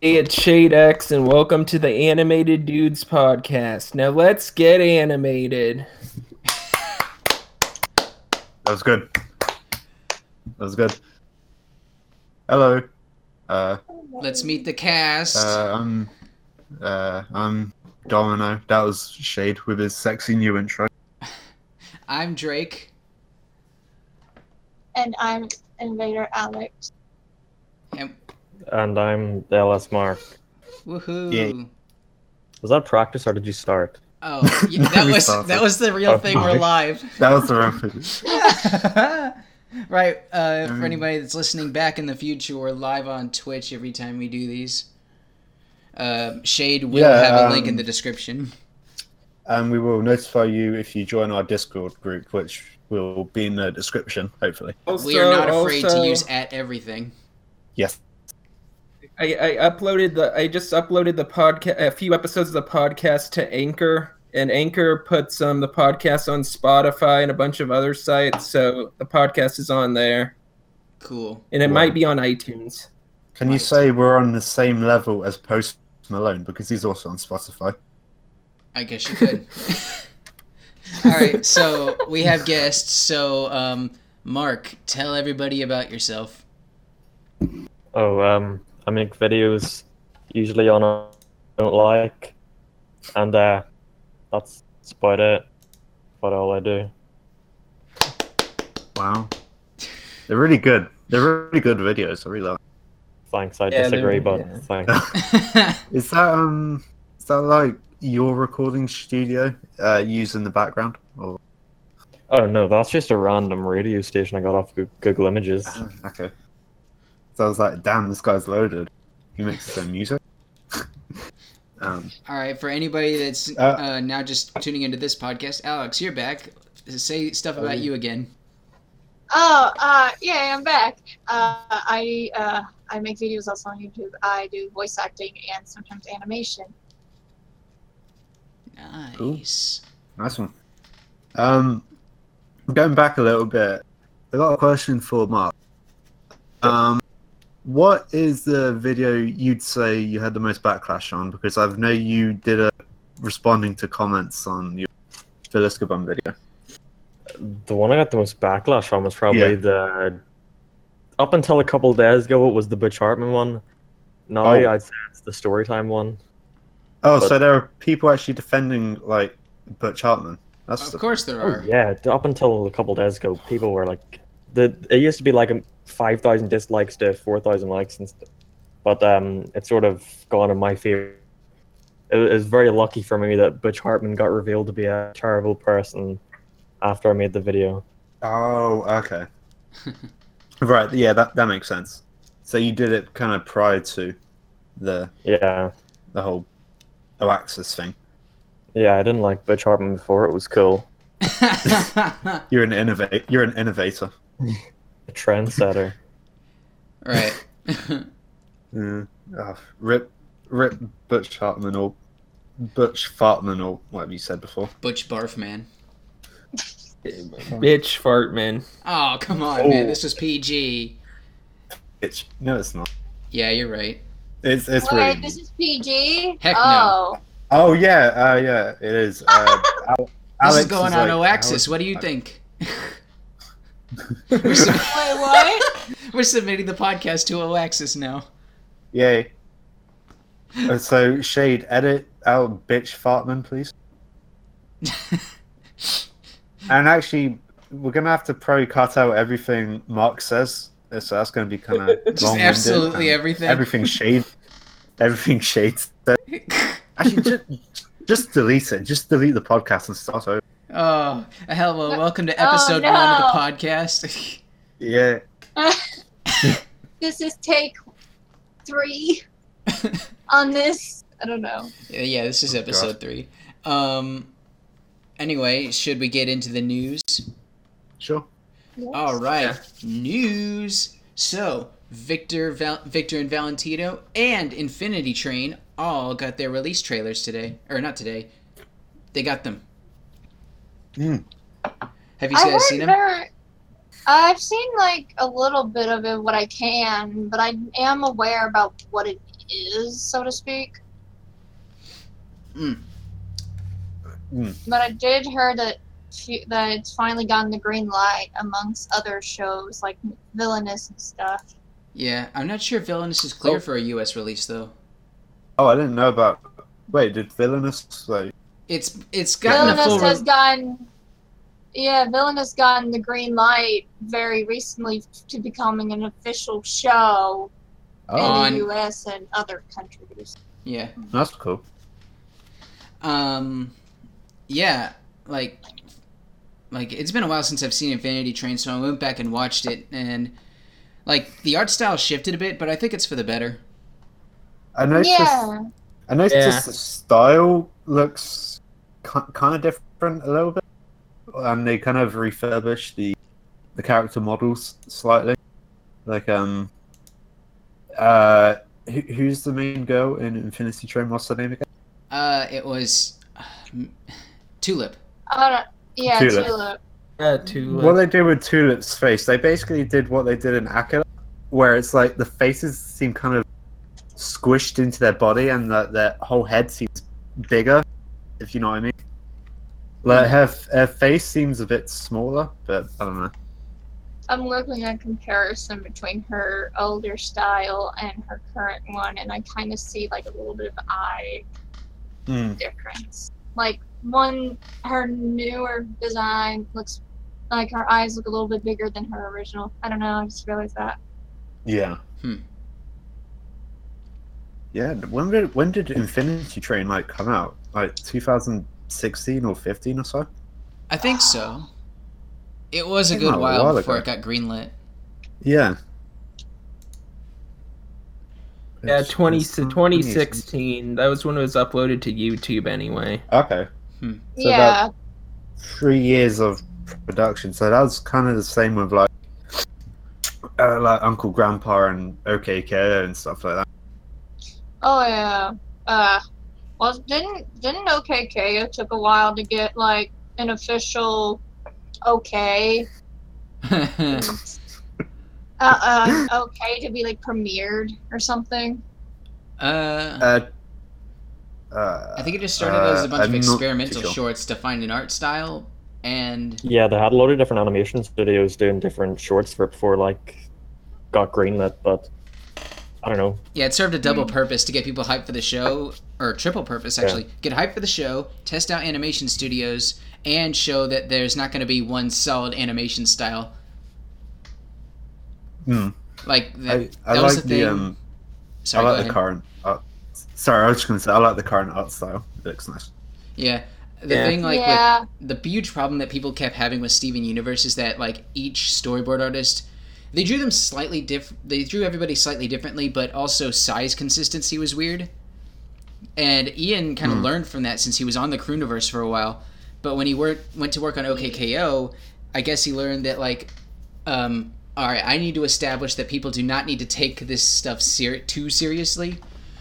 Hey, it's Shade X, and welcome to the Animated Dudes podcast. Now let's get animated. That was good. That was good. Hello. Uh, Let's meet the cast. uh, I'm, uh, I'm Domino. That was Shade with his sexy new intro. I'm Drake. and I'm Invader Alex. And And I'm the LS Mark. woohoo! Yeah. Was that practice or did you start? Oh, yeah, that was started. that was the real thing. We're live. That was the reference. right. Uh, for Um, anybody that's listening back in the future, we're live on Twitch every time we do these. Uh, Shade will Yeah, have a link in um, the description. And we will notify you if you join our Discord group, which will be in the description, hopefully. we are not afraid also, to use at everything. Yes. I, I uploaded the. I just uploaded the podcast, a few episodes of the podcast to Anchor, and Anchor puts um the podcast on Spotify and a bunch of other sites, so the podcast is on there, Cool. and it Wow. might be on iTunes. Can you say we're on the same level as Post Malone because he's also on Spotify? I guess you could. All right, so we have guests. So, um, Mark, tell everybody about yourself. Oh, um, I make videos usually on a I don't like, and uh, that's, that's about it. About all I do. Wow. They're really good. They're really good videos. I really like. Thanks, I Yeah, disagree, they're- but yeah. thanks. Is that um? Is that like your recording studio uh, used in the background? Or oh no, that's just a random radio station I got off Google Images. okay. So I was like, damn, this guy's loaded. He makes his own music. um, All right, for anybody that's Uh, uh, now just tuning into this podcast, Alex, you're back. Say stuff about Oh. you again. Oh, uh, yeah, I'm back. Uh, I uh, I make videos also on YouTube. I do voice acting and sometimes animation. Nice. nice one. Um, going back a little bit, I got a question for Mark. Um, what is the video you'd say you had the most backlash on? Because I've know you did a responding to comments on your Phil Escobar video. The one I got the most backlash from was probably Yeah. the. Up until a couple days ago, it was the Butch Hartman one. Now Oh. I'd say it's the Storytime one. Oh, But- so there are people actually defending like Butch Hartman. That's Of the- course there Oh, are. yeah, up until a couple days ago, people were like, the it used to be like five thousand dislikes to four thousand likes and stuff, but um, it's sort of gone in my favor. It was very lucky for me that Butch Hartman got revealed to be a terrible person after I made the video. Oh, okay. right. Yeah, that that makes sense. So you did it kind of prior to the Yeah, the whole Oaxis thing. yeah, I didn't like Butch Hartman before. It was cool, You're an innovate. You're an innovator. A trendsetter. right. Yeah. Oh, rip, rip Butch Hartman or Butch Fartman or whatever you said before. Butch Barf Man. Bitch, Fartman. Oh, come on, man. Oh. This was PG. It's no, it's not. Yeah, you're right. It's it's Wait, really. this is PG. Heck no. oh. Oh yeah, uh, yeah, it is. Uh, Al- This is going on like, Oaxis. What do you think? we're, sub- Wait, what? we're submitting the podcast to Oaxis now. Yay. Uh, so Shade, edit out bitch Fartman, please. And actually, we're gonna have to probably cut out everything Mark says. So that's gonna be kind of Just absolutely everything. Everything Shade, everything Shade. said. Actually, just, just delete it. Just delete the podcast and start over. Oh, hello. Welcome to Oh, episode one of the podcast. Yeah. this is take three on this. I don't know. Yeah, yeah, this is Oh, episode three. Um. Anyway, should we get into the news? Sure. All right, news. So Victor, Val- Victor and Valentino and Infinity Train all got their release trailers today, or not today. They got them. Mm. Have you I guys seen them? there- I've seen like a little bit of it, what I can, but I am aware about what it is, so to speak. Mm. Mm. But I did hear that she, that it's finally gotten the green light amongst other shows like Villainous and stuff. Yeah, I'm not sure Villainous is clear Oh. for a US release though. Oh, I didn't know about. Wait, did Villainous like? It's it's gotten a full Villainous re- has gotten, yeah, Villainous gotten the green light very recently to becoming an official show Oh, On- in the U.S. and other countries. yeah. that's cool. Um, yeah, like, like it's been a while since I've seen Infinity Train, so I went back and watched it, and like the art style shifted a bit, but I think it's for the better. I noticed. Yeah, I noticed Yeah. the style looks kind of different a little bit, and they kind of refurbish the the character models slightly. Like um, uh, who, who's the main girl in Infinity Train? What's her name again? Uh, it was uh, Tulip. I don't, yeah, Tulip. Tulip. Yeah, Tulip. What they did with Tulip's face, they basically did what they did in Akira, where it's like the faces seem kind of squished into their body, and that their whole head seems bigger, if you know what I mean. Like her, her face seems a bit smaller, but I don't know. I'm looking at comparison between her older style and her current one, and I kind of see like a little bit of eye Hmm. difference. Like one, her newer design looks like her eyes look a little bit bigger than her original. I don't know. I just realized that. Yeah. Hmm. Yeah. When did when did Infinity Train like come out? Like 2016 or 15 or so? I think so. It was a good out a while while before ago. it got greenlit. Yeah. yeah, It's- 20, it's- 2016. That was when it was uploaded to YouTube anyway. Okay. Hmm. So yeah, about three years of production. So that was kind of the same with like, uh, like Uncle Grandpa and OKK and stuff like that. Oh yeah. Uh, well, didn't didn't OKK it took a while to get like an official okay, uh, uh, okay to be like premiered or something. uh, Uh, uh, I think it just started as a bunch of I'm not too experimental sure. shorts to find an art style, and Yeah, they had a lot of different animation studios doing different shorts for it before like got greenlit, but I don't know. yeah, it served a double purpose to get people hyped for the show, or triple purpose actually. Get hyped for the show, test out animation studios, and show that there's not going to be one solid animation style. Hmm. Like that, I, I that was like the thing. the um. Sorry, I go like ahead. the current. Art. Sorry, I was just gonna say I like the current art style. It looks nice. Yeah. The Yeah. thing, like, yeah, with the huge problem that people kept having with Steven Universe is that, like, each storyboard artist, they drew them slightly diff. They drew everybody slightly differently, but also size consistency was weird. And Ian kind of Hmm. learned from that since he was on the Crewniverse for a while. But when he worked, went to work on OKKO, I guess he learned that, like, um, all right, I need to establish that people do not need to take this stuff ser- too seriously.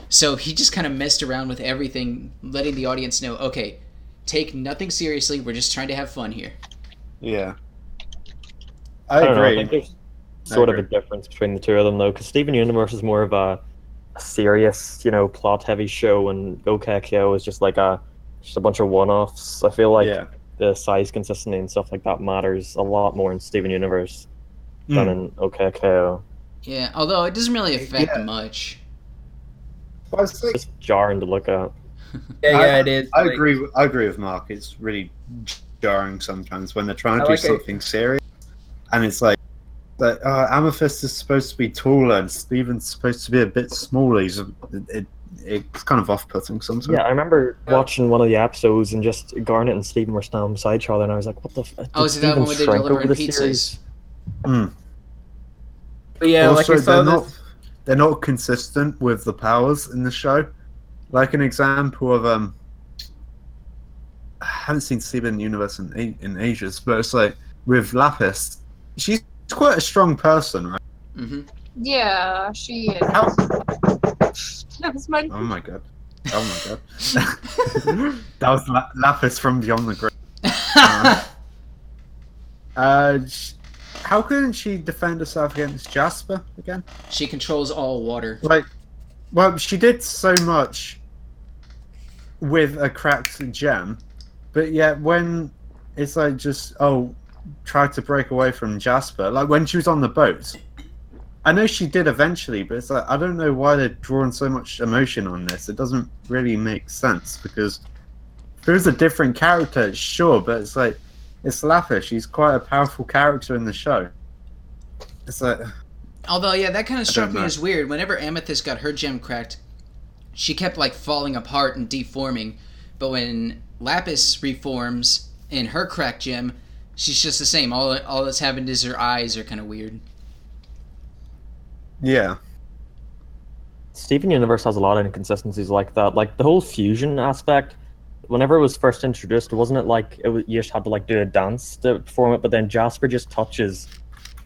So he just kind of messed around with everything, letting the audience know, okay, take nothing seriously. We're just trying to have fun here. Yeah. I, don't know. I agree. think there's sort of a difference between the two of them though, because Steven Universe is more of a, a serious, you know, plot-heavy show, and OKKO is just like a just a bunch of one-offs. I feel like yeah. the size consistency and stuff like that matters a lot more in Steven Universe than Mm. in OKKO. Yeah, although it doesn't really affect Yeah. much. But I like- It's jarring to look at. Yeah, I- yeah, it is. I like- agree. With, I agree with Mark. It's really jarring sometimes when they're trying to I do like it. something serious, and it's like that. Uh, Amethyst is supposed to be taller, and Steven's supposed to be a bit smaller. He's a, it, it's kind of off-putting sometimes. Yeah, I remember Yeah. watching one of the episodes and just Garnet and Steven were standing beside each other, and I was like, "What the? F- Oh, did is it that Steven one where they shrink deliver over the pizzas? series?" Mm. But yeah, like Also, I saw they're this. They're not consistent with the powers in the show. Like an example of um, I haven't seen Steven Universe in a- in ages, but it's like with Lapis, she's quite a strong person, right? hmm yeah, she is. How That was my. Oh my god. Oh my god. that was La- Lapis from Beyond the Grave. Uh, sh- how couldn't she defend herself against Jasper again? she controls all water. Like, Well, she did so much with a cracked gem, but yet when it's like just oh, try to break away from Jasper, like when she was on the boat. I know she did eventually, but it's like I don't know why they're drawing so much emotion on this. It doesn't really make sense because there's a different character, sure, but it's like it's Lapis. She's quite a powerful character in the show. It's like Although, yeah, that kind of struck me know. as weird. Whenever Amethyst got her gem cracked, she kept like falling apart and deforming. But when Lapis reforms in her cracked gem, she's just the same. All all that's happened is her eyes are kind of weird. yeah, Steven Universe has a lot of inconsistencies like that. Like the whole fusion aspect. Whenever it was first introduced, wasn't it like it was, you just had to like do a dance to perform it? But then Jasper just touches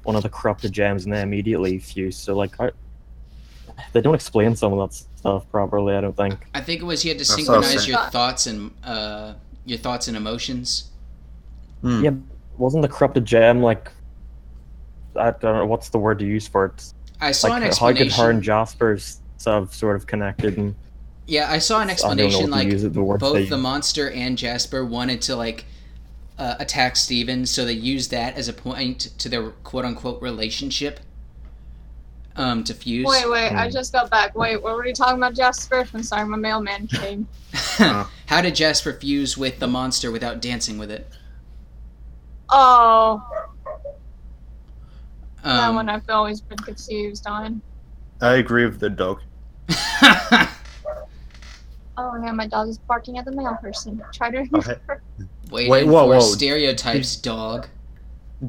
one of the corrupted gems and they immediately fuse. So like, I, they don't explain some of that stuff properly. I don't think. I think it was you had to That's synchronize awesome. your thoughts and uh, your thoughts and emotions. Hmm. Yeah, wasn't the corrupted gem like? I don't know what's the word to use for it. I saw an Like how could explanation. her and Jasper's have sort of connected and Yeah, I saw an I don't know explanation like it, the both they the monster and Jasper wanted to like uh, attack Steven, so they used that as a point to their quote unquote relationship. Um, to fuse. Wait, wait, I Hmm. just got back. Wait, what were you talking about, Jasper? I'm sorry, my mailman came. How did Jasper fuse with the monster without dancing with it? Oh, that Um, one I've always been confused on. I agree with the dog. Oh yeah, my dog is barking at the mail person. Try to. Okay. Waiting Wait, whoa, whoa. stereotypes, dog.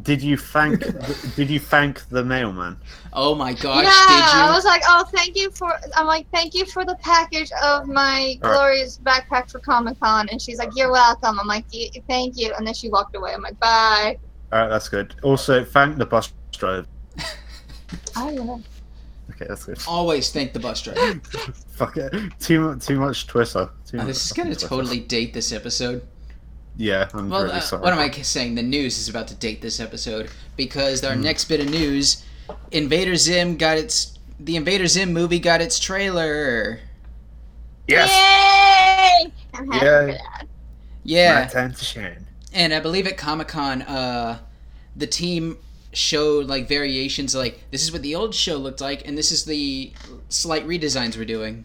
Did you thank? did you thank the mailman? Oh my gosh, yeah, I was like, oh, thank you for. I'm like, thank you for the package of my All right. glorious backpack for Comic Con, and she's like, you're welcome. I'm like, thank you, and then she walked away. I'm like, bye. All right, that's good. Also, thank the bus driver. I don't know. Okay, that's good. Always thank the bus driver. Fuck it. Too much. Too much Twitter. Too Oh, much this is gonna Twitter. totally date this episode. Yeah, I'm Well, really uh, sorry. what am I saying? The news is about to date this episode because our next bit of news, Invader Zim got its the Invader Zim movie got its trailer. Yes. Yay! I'm happy Yay. for that. My Yeah, time to shine. and I believe at Comic Con, uh, the team showed like variations. Like this is what the old show looked like, and this is the slight redesigns we're doing.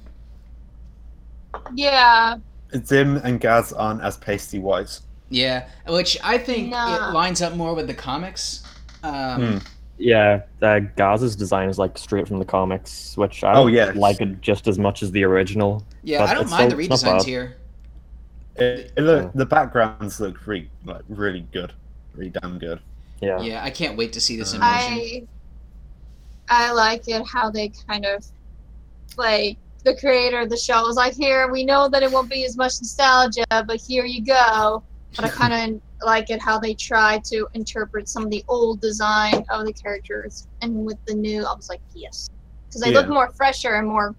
Yeah. Zim and Gaz aren't as pasty white. Yeah, which I think Nah. it lines up more with the comics. Um, Hmm. Yeah, uh, Gaz's design is like straight from the comics, which I Oh, don't yes. like it just as much as the original. Yeah, But I don't mind still- the redesigns here. It, it look, the backgrounds look really, like, really good, really damn good. Yeah. Yeah, I can't wait to see this in Uh, motion. I I like it how they kind of like the creator of the show was like, here we know that it won't be as much nostalgia, but here you go. But I kind of like it how they try to interpret some of the old design of the characters, and with the new, I was like, yes, because they look more fresher and more,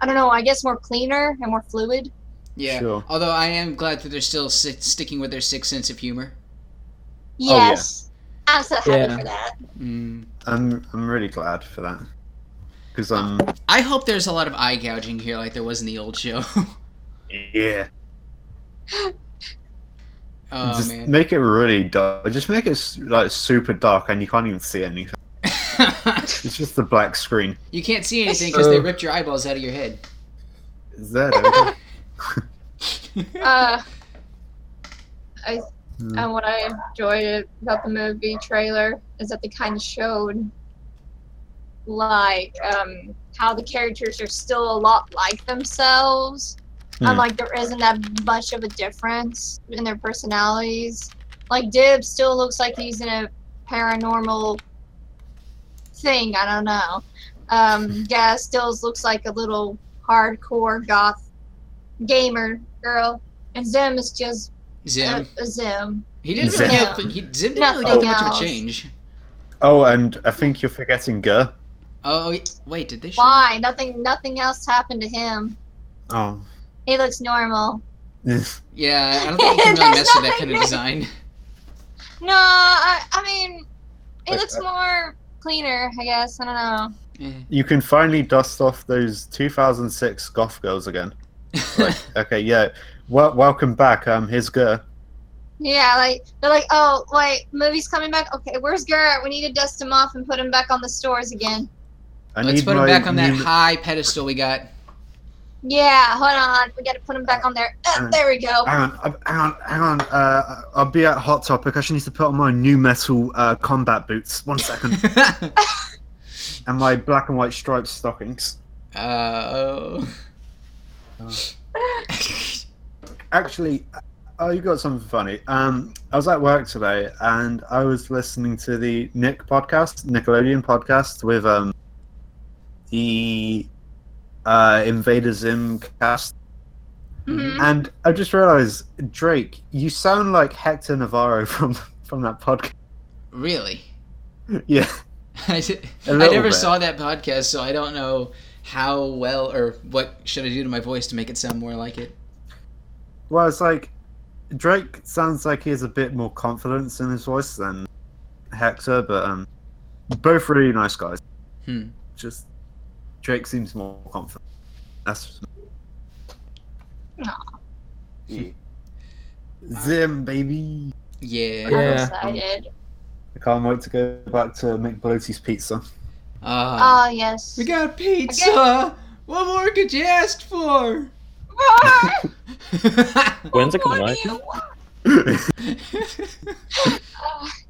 I don't know, I guess more cleaner and more fluid. Yeah. Sure. Although I am glad that they're still si- sticking with their sixth sense of humor. Oh, yeah. Yes, I'm so happy Yeah. for that. Mm. I'm, I'm really glad for that. Because um, I hope there's a lot of eye gouging here, like there was in the old show. yeah, oh just man. make it really dark. Just make it like super dark, and you can't even see anything. It's just the black screen. you can't see anything because they ripped your eyeballs out of your head. Is that okay? Uh, I Hmm. and what I enjoyed about the movie trailer is that they kind of showed like um, how the characters are still a lot like themselves, Hmm. and like there isn't that much of a difference in their personalities. Like Dib still looks like he's in a paranormal thing. I don't know. Um, Gaz still looks like a little hardcore goth gamer girl, and Zim is just Zim. a, a Zim. He didn't Zim. really have, he, Zim didn't really Nothing do much of a change. Oh, and I think you're forgetting GIR. Oh wait, did they? Show? Why? Nothing. Nothing else happened to him. Oh. He looks normal. Yeah, I don't think you can really mess with that kind of design. No, I, I mean, it Wait, looks uh, more cleaner. I guess I don't know. You can finally dust off those 2006 goth girls again. Like, okay, yeah. Well, welcome back. Um, here's GIR. Yeah, like they're like, oh wait, movie's coming back. Okay, where's Garrett? We need to dust him off and put him back on the stores again. I Let's need put him back on that new- high pedestal we got. Yeah, hold on. We gotta put him back on there. Uh, there we go. Hang on, uh, hang on, hang on. Uh, I'll be at Hot Topic. I just need to put on my new metal uh, combat boots. One second. and my black and white striped stockings. uh, Actually, oh, you got something funny. Um, I was at work today and I was listening to the Nick podcast, Nickelodeon podcast with um the uh, Invader Zim cast, Mhm. and I just realized, Drake, you sound like Hector Navarro from from that podcast. really? Yeah. I, di- A I never bit. saw that podcast, so I don't know how well or what should I do to my voice to make it sound more like it. Well, it's like Drake sounds like he has a bit more confidence in his voice than Hector, but um, both really nice guys. Hmm. Just Drake seems more confident. That's Aw. Yeah. Zim, baby. Yeah. I'm excited. I can't wait to go back to McBloaty's Pizza. Uh, Oh yes. we got pizza. What more could you ask for? When's it coming do out?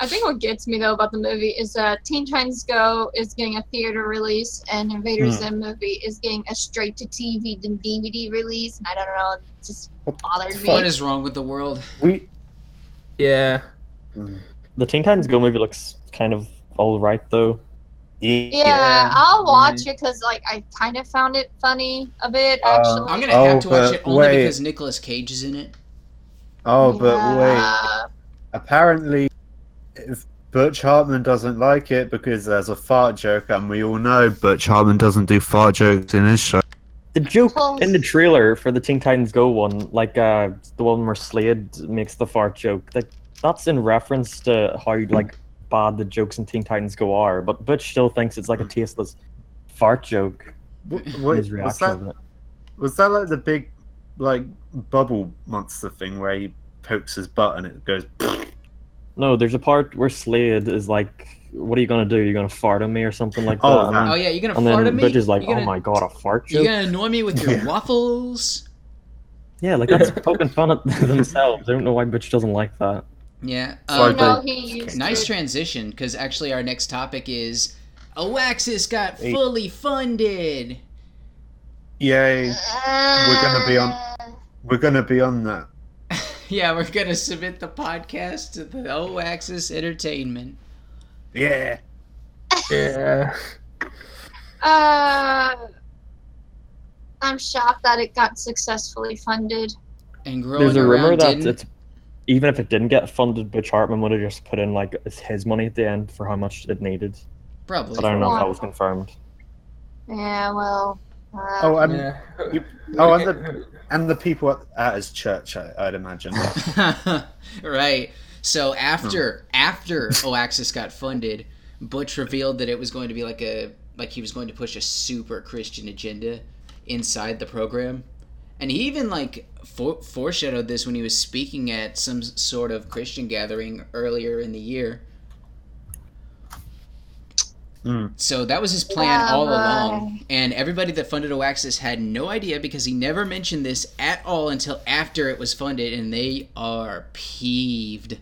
you want? I think what gets me though about the movie is that Teen Titans Go is getting a theater release, and Invader Hmm. Zim movie is getting a straight to TV and DVD release. And I don't know, it just bothered what me. What is wrong with the world? we. Yeah. The Teen Titans Go movie looks kind of all right though. Yeah, I'll watch it because like I kind of found it funny a bit Uh, actually. I'm gonna Oh, have to watch it only wait. because Nicolas Cage is in it. Oh, but wait. Apparently, if Butch Hartman doesn't like it because there's a fart joke, and we all know Butch Hartman doesn't do fart jokes in his show. The joke in the trailer for the Teen Titans Go one, like uh, the one where Slade makes the fart joke, like that's in reference to how like bad the jokes in Teen Titans Go are, but Butch still thinks it's like a tasteless fart joke. W- in was that it. was that like the big, like bubble monster thing where he pokes his butt and it goes? No, there's a part where Slade is like, "What are you gonna do? You're gonna fart on me or something like Oh, that?" And that- then, Oh yeah, you're gonna and fart then at me. Butch is like, You're "Oh gonna- my god, a fart joke." You're gonna annoy me with your Yeah. waffles. Yeah, like that's poking fun at themselves. I don't know why Butch doesn't like that. Yeah. So Um, I no, think- he used nice it. transition, because actually our next topic is Oaxis got Hey. fully funded. Yay! We're gonna be on- We're gonna be on that. Yeah, we're gonna submit the podcast to the Oaxis Entertainment. Yeah. Yeah. Uh, I'm shocked that it got successfully funded. And growing There's a rumor that didn't. it's even if it didn't get funded, Butch Hartman would have just put in like it's his money at the end for how much it needed. Probably. But I don't know if that was confirmed. Yeah, well. Uh, Oh, um, yeah. you- oh, and the and the people at, at his church, I, I'd imagine. right. So after Hmm. after Oaxis got funded, Butch revealed that it was going to be like a like he was going to push a super Christian agenda inside the program, and he even like for, foreshadowed this when he was speaking at some sort of Christian gathering earlier in the year. Mm. So that was his plan Yeah, all but- along, and everybody that funded Oaxis had no idea because he never mentioned this at all until after it was funded, and they are peeved.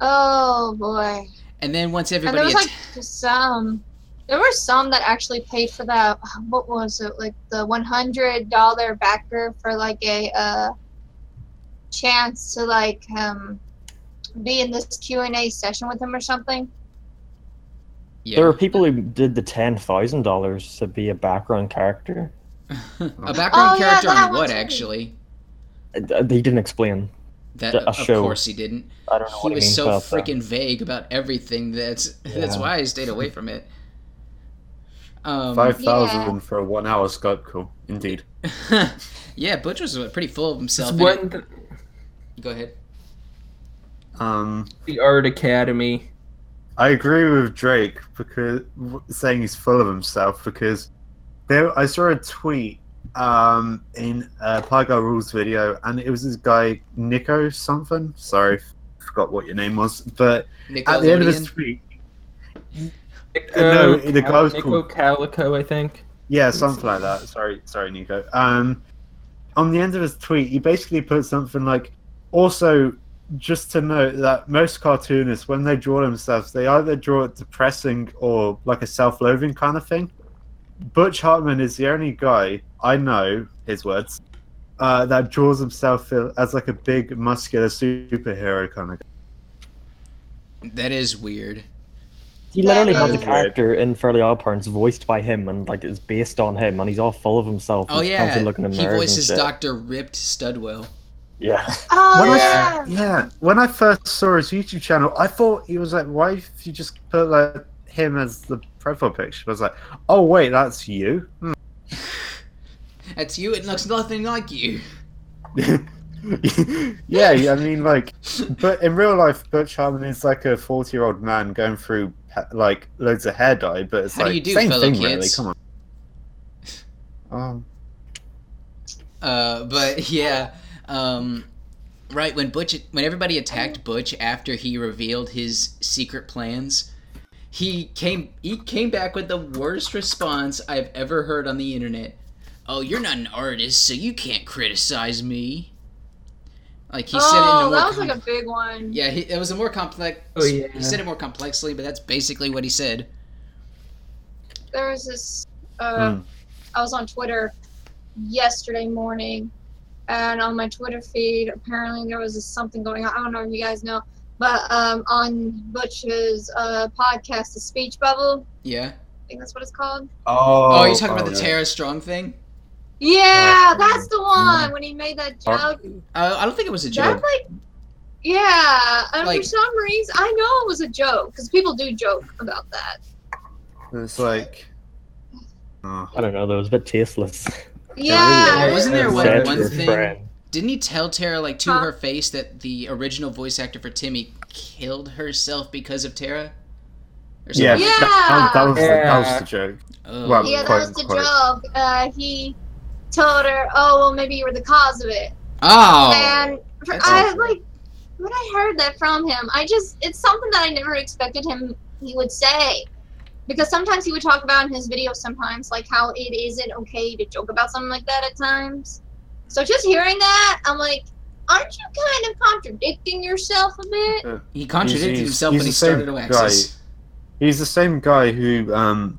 oh boy. And then once And there everybody, was att- like some. There were some that actually paid for that. What was it? Like the one hundred dollar backer for like a uh, chance to like um be in this Q and A session with him or something. Yeah, There are people who did the ten thousand dollars to be a background character. a background Oh, character that on what actually? Uh, They didn't explain. That A of show. course he didn't. I don't know He was so about that. freaking vague about everything. That's that's why I stayed away from it. Um, Five thousand Yeah. for a one-hour Skype call. Indeed. yeah, Butch was pretty full of himself. It's in one Go ahead. Um. the art academy. I agree with Drake because saying he's full of himself because there I saw a tweet um in a Pygar Rules video and it was this guy Nico something. Sorry, forgot what your name was, but at the end of his tweet, Nico, no, the guy was Nico called- Calico, I think. Yeah, something like that. Sorry, sorry, Nico. Um, on the end of his tweet, he basically put something like, "Also, just to note that most cartoonists, when they draw themselves, they either draw it depressing or like a self-loathing kind of thing. Butch Hartman is the only guy I know, his words, uh, that draws himself as like a big, muscular superhero kind of. guy. That is weird. He literally That has a is weird. character in Fairly Odd Parents voiced by him and like is based on him, and he's all full of himself. Oh yeah, looking in he voices. Doctor Ripped Studwell. Yeah, Oh When yeah. I, yeah, when I first saw his YouTube channel, I thought he was like, "Why if you just put like him as the profile picture?" I was like, "Oh wait, that's you." Hmm. That's you. It looks nothing like you. yeah, I mean, like, but in real life, Butch Hartman is like a forty-year-old man going through like loads of hair dye, but it's How do like you do, same thing, kids? really. Come on. Um, Uh, but yeah, um, right when Butch, when everybody attacked Butch after he revealed his secret plans, he came he came back with the worst response I've ever heard on the internet. Oh, you're not an artist, so you can't criticize me. Like he said it oh, that was com- like a big one. yeah, he, it was a more complex. Oh, yeah. He said it more complexly, but that's basically what he said. There was this. Uh, hmm. I was on Twitter yesterday morning, and on my Twitter feed, apparently there was something going on. I don't know if you guys know, but um, on Butch's uh, podcast, The Speech Bubble, Yeah. I think that's what it's called. Oh, Oh, you're talking about the yeah. Tara Strong thing? Yeah, Oh, that's the one when he made that joke. Uh, I don't think it was a That joke. like, yeah, and Like- for some reason, I know it was a joke because people do joke about that. It's like. Oh. I don't know. That was a bit tasteless. Yeah, really Wasn't there one, one thing? friend. Didn't he tell Tara like to Huh? her face that the original voice actor for Timmy killed herself because of Tara? Or Yeah, something? That, that was the, that was the joke. Oh. Well, yeah, that was the quite. joke. Uh, he told her, "Oh, well, maybe you were the cause of it." Oh. and for, I awful. like when I heard that from him. I just it's something that I never expected him he would say. Because sometimes he would talk about in his videos sometimes like how it isn't okay to joke about something like that at times. So just hearing that, I'm like, aren't you kind of contradicting yourself a bit? he contradicted He's- himself he's when he the same started Oaxis. He's the same guy who um,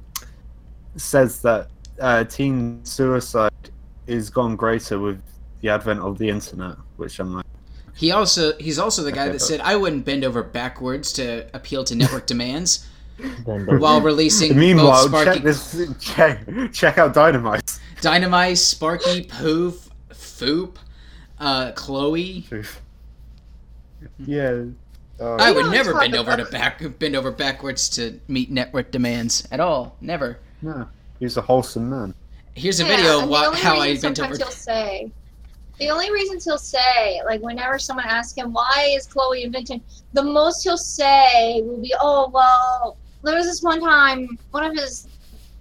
says that uh, teen suicide is gone greater with the advent of the internet, which I'm like, He also he's also the guy Okay, that but- said I wouldn't bend over backwards to appeal to network demands Then the- while releasing Meanwhile, both Sparky check this. Check, check out Dynamite. Dynamite, Sparky, Poof, Foop, uh, Chloe. Yeah. Uh, I would don't never bend over to about- back bend over backwards to meet network demands at all. Never. no, he's a wholesome man. Here's a Yeah, video of and the wha- how I reason bent over. sometimes he'll say the only reasons he'll say, like whenever someone asks him why is Chloe invented, the most he'll say will be, "Oh well, there was this one time, one of his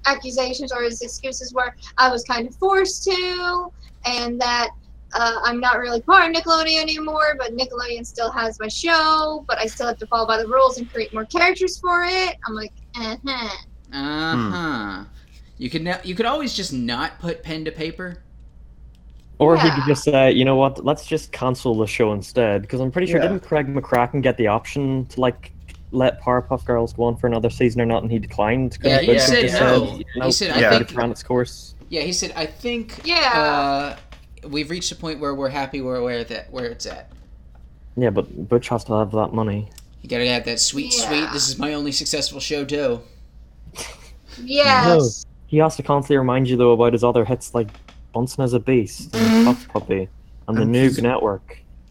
accusations or his excuses were I was kind of forced to, and that uh, I'm not really part of Nickelodeon anymore, but Nickelodeon still has my show, but I still have to follow by the rules and create more characters for it." I'm like, uh huh. Uh Hmm. huh. You could now, you could always just not put pen to paper. Or he could just say, you know what, let's just cancel the show instead. Because I'm pretty sure, Yeah. didn't Craig McCracken get the option to, like, let Powerpuff Girls go on for another season or not, and he declined. Yeah, he Butch said just no. said, He "Nope, said, I yeah, think- it ran its course. Yeah, he said I think Yeah. uh, we've reached a point where we're happy where where that where it's at. Yeah, but Butch has to have that money. You gotta have that sweet, sweet. This is my only successful show, too. Yes. He has to constantly remind you, though, about his other hits like Bunsen Is a Beast, and Tough Puppy, and the And Noog he's-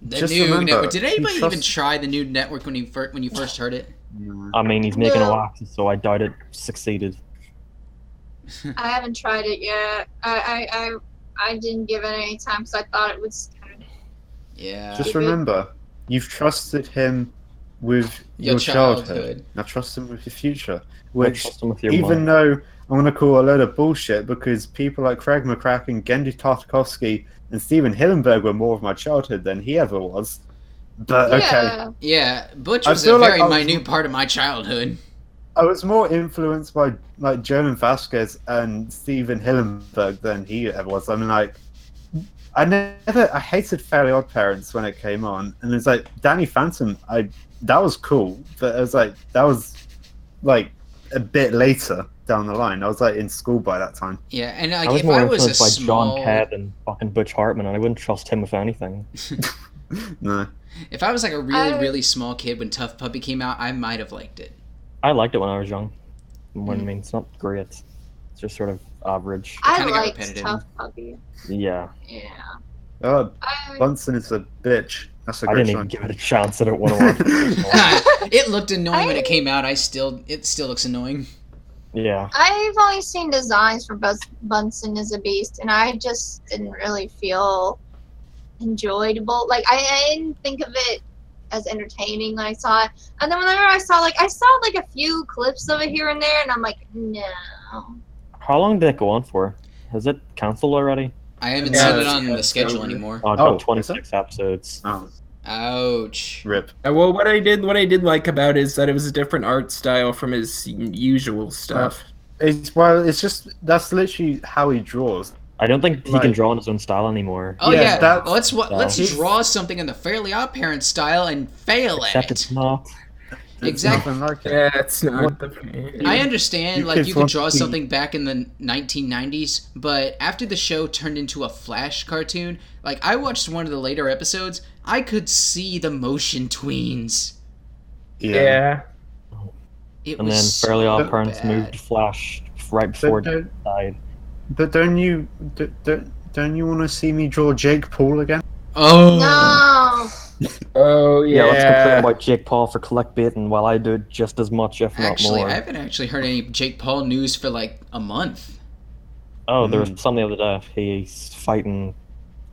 The Just new remember, network. Did he anybody even trusts- try the new network when you first when you first heard it? I mean, he's making No. a Oaxis, so I doubt it succeeded. I haven't tried it yet. I I I, I didn't give it any time because I thought it was kind of Yeah. Just remember, you've trusted him with Your your, childhood. childhood. Now trust him with your future. Which, trust him with your even mind. though I'm going to call a load of bullshit because people like Craig McCracken, Genndy Tartakovsky, and Stephen Hillenburg were more of my childhood than he ever was. But okay, Yeah. Yeah, Butch was a feel like very I was- minute part of my childhood. I was more influenced by like Jhonen Vasquez and Stephen Hillenburg than he ever was. I mean, like, I never, I hated Fairly Odd Parents when it came on, and it's like Danny Phantom. I that was cool, but it was like that was like a bit later down the line. I was like in school by that time. Yeah, and I like was if more I was a influenced by small, John Ked and fucking Butch Hartman, and I wouldn't trust him with anything. No, if I was like a really I- really small kid when Tough Puppy came out, I might have liked it. I liked it when I was young. When, I Mm. mean, it's not great. It's just sort of average. I liked. Tough Puppy. Yeah, Yeah. oh, I, Bunsen is a bitch. That's a I great didn't even give it a chance. I don't want to watch it. it looked annoying when it came out. I still it still looks annoying. Yeah, I've only seen designs for Bus- Bunsen Is a Beast, and I just didn't really feel enjoyable. Like I, I didn't think of it as entertaining when I saw it. And then whenever I saw like I saw like a few clips of it here and there, and I'm like, no. how long did it go on for? Has it cancelled already? I haven't Yeah, seen it on the schedule anymore. Oh, Oh, 26 episodes. Oh, Ouch. rip. Uh, Well, what I did, what I did like about it is that it was a different art style from his usual stuff. It's well, it's just that's literally how he draws. I don't think he Right. can draw in his own style anymore. Oh Yeah, yeah, that's- let's what let's He's- draw something in the Fairly Odd Parents style and fail at Except it. it's not. Exactly. nothing like it. Yeah, it's not What- the. I understand, You like you could draw to- something back in the 1990s, but after the show turned into a Flash cartoon, like I watched one of the later episodes, I could see the motion tweens. Yeah. It And was then so Fairly Odd Parents bad. moved to Flash right before But, he don't- died. but don't you don't, don't, don't you want to see me draw Jake Paul again? Oh No. Oh Yeah, yeah. let's complain about Jake Paul for clickbaiting while I do it just as much, if not Actually, more. I haven't actually heard any Jake Paul news for like a month. Oh, there Mm. was some the other day. He's fighting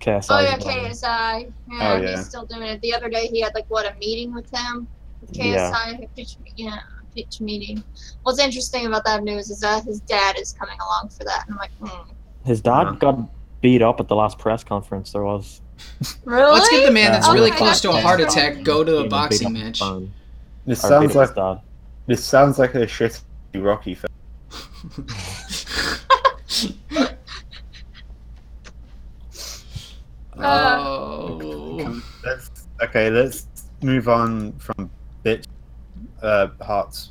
KSI. Oh yeah, at the moment. KSI. Yeah, Oh, yeah. he's still doing it. The other day he had like what a meeting with him, with Yeah. KSI. Pitch, yeah, pitch meeting. What's interesting about that news is that his dad is coming along for that, and I'm like, hmm. His dad Uh-huh. got beat up at the last press conference there was. really? Let's get the man that's Yeah. really Okay, close to a heart attack go to a boxing match. on- This sounds beat up his like dad. this sounds like a shitty Rocky film. oh. Let's, okay, let's move on from bitch uh, hearts.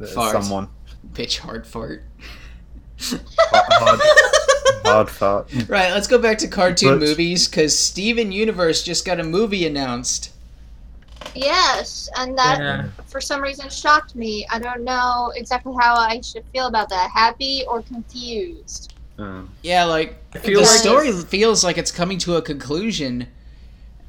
Uh, Farts. Someone Bitch hard fart. hard, hard fart. Right, let's go back to cartoon But- movies because Steven Universe just got a movie announced. Yes, and that Yeah. for some reason shocked me. I don't know exactly how I should feel about that. Happy or confused? Uh, Yeah, like I the like- story feels like it's coming to a conclusion.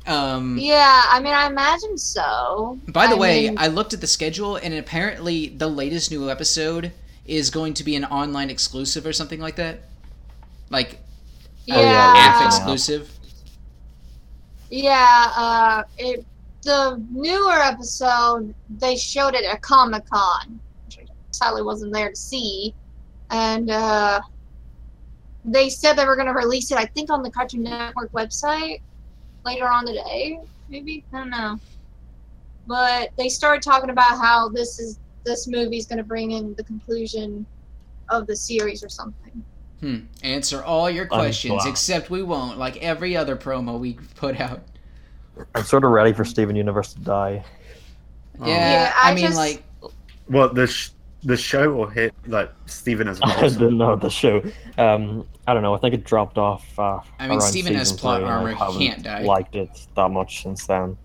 Um, Yeah, I mean, I imagine so. By the I way, mean- I looked at the schedule, and apparently the latest new episode is going to be an online exclusive or something like that. Like Yeah, Oh, yeah, app Yeah. exclusive. Yeah, uh, it the newer episode they showed it at Comic Con, which I sadly wasn't there to see, and uh, they said they were going to release it. I think on the Cartoon Network website later on today, maybe I don't know. But they started talking about how this is this movie is going to bring in the conclusion of the series or something. Hmm. Answer all your questions, wow. except we won't. Like every other promo we put out. I'm sort of ready for Steven Universe to die. Yeah, Yeah, I, I mean, just- like Well, the sh- the show or hit like Steven as I well? didn't know the show. Um, I don't know. I think it dropped off. Uh, I mean, around Steven has plot three, and I armor, he haven't can't die. Liked it that much since then.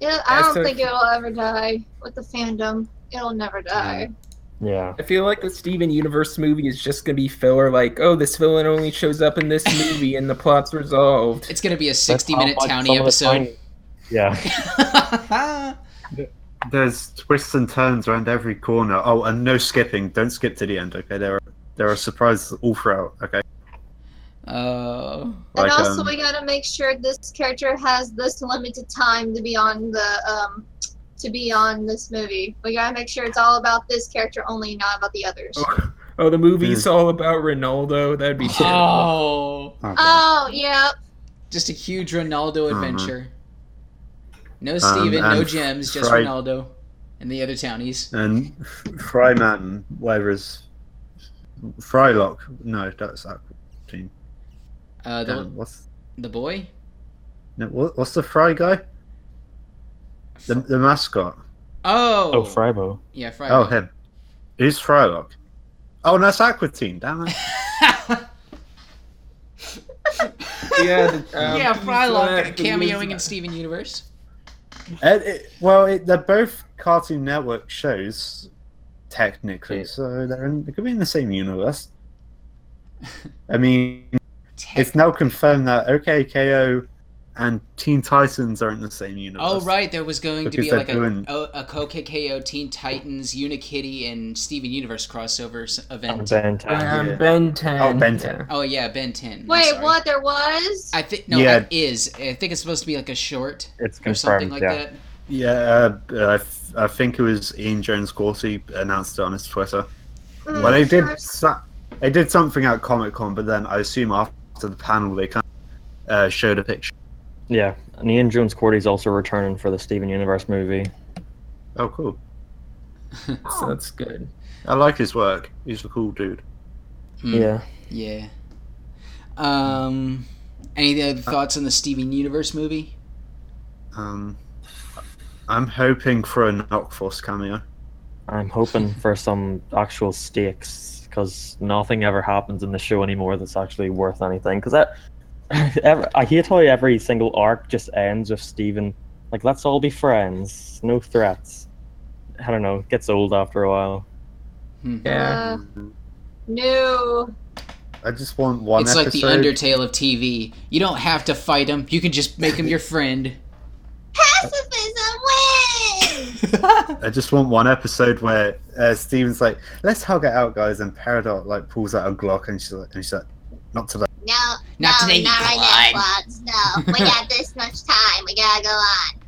Yeah, I don't a- think it'll ever die with the fandom. It'll never die. Yeah. I feel like the Steven Universe movie is just gonna be filler. Like, oh, this villain only shows up in this movie, and the plot's resolved. it's gonna be a sixty-minute how, like, towny some of the episode. tiny- Yeah. There's twists and turns around every corner. Oh, and no skipping. Don't skip to the end. Okay, there are there are surprises all throughout. Okay, Oh. And Like, also, um, we gotta make sure this character has this limited time to be on the um to be on this movie. We gotta make sure it's all about this character only, not about the others. Oh, oh, the movie's all about Ronaldo. That'd be terrible. Oh, Okay. Oh, yeah. just a huge Ronaldo Uh-huh. adventure. No Steven, and no gems, just Ronaldo and the other townies. And Fryman, whatever is Frylock. No, that's Aqua Team. Uh, the Um, what's the boy. no, what, what's the Fry guy? The, the mascot. Oh, Oh, Frybo. yeah, Fry. Oh, him. Who's Frylock? Oh, no, that's Aqua Team. Damn it. Yeah, the, um, yeah, Frylock Flag, the cameoing in Steven Universe. It, it, well, it, they're both Cartoon Network shows, technically, Yeah. so they're in, they could be in the same universe. I mean, it's now confirmed that OK K.O. and Teen Titans are in the same universe. Oh right, there was going to be like a, doing- a OK K.O. Teen Titans Unikitty and Steven Universe crossover s- event. Ben 10. Um, Yeah. Ben 10. Oh, Ben 10. Oh yeah, Ben 10. Wait, what? There was? I think no, Yeah. it is. I think it's supposed to be like a short It's or something confirmed, like yeah. that. Yeah, uh, I, f- I think it was Ian Jones-Quartey announced it on his Twitter. Mm, Well, they did. first- So- they did something at Comic Con, but then I assume after the panel they kind of uh, showed a picture. Yeah, and Ian Jones-Quartey's also returning for the Steven Universe movie. Oh, cool! So that's good. I like his work. He's a cool dude. Hmm, Yeah. Yeah. Um, any other thoughts on the Steven Universe movie? Um, I'm hoping for a Knockforce cameo. I'm hoping for some actual stakes because nothing ever happens in the show anymore that's actually worth anything. Because I, ever, I hate how every single arc just ends with Steven. Like, let's all be friends, no threats. I don't know, gets old after a while. Hmm. Yeah. Uh, no. I just want one it's like the. Undertale of TV. You don't have to fight him. You can just make him your friend. Pacifism wins! I just want one episode where uh, Steven's like, "Let's hug it out, guys," and Peridot like pulls out a Glock and she's like, and she's like "Not today." No, Not no, today, not right now, Quads. No, we got this much time. We gotta go on.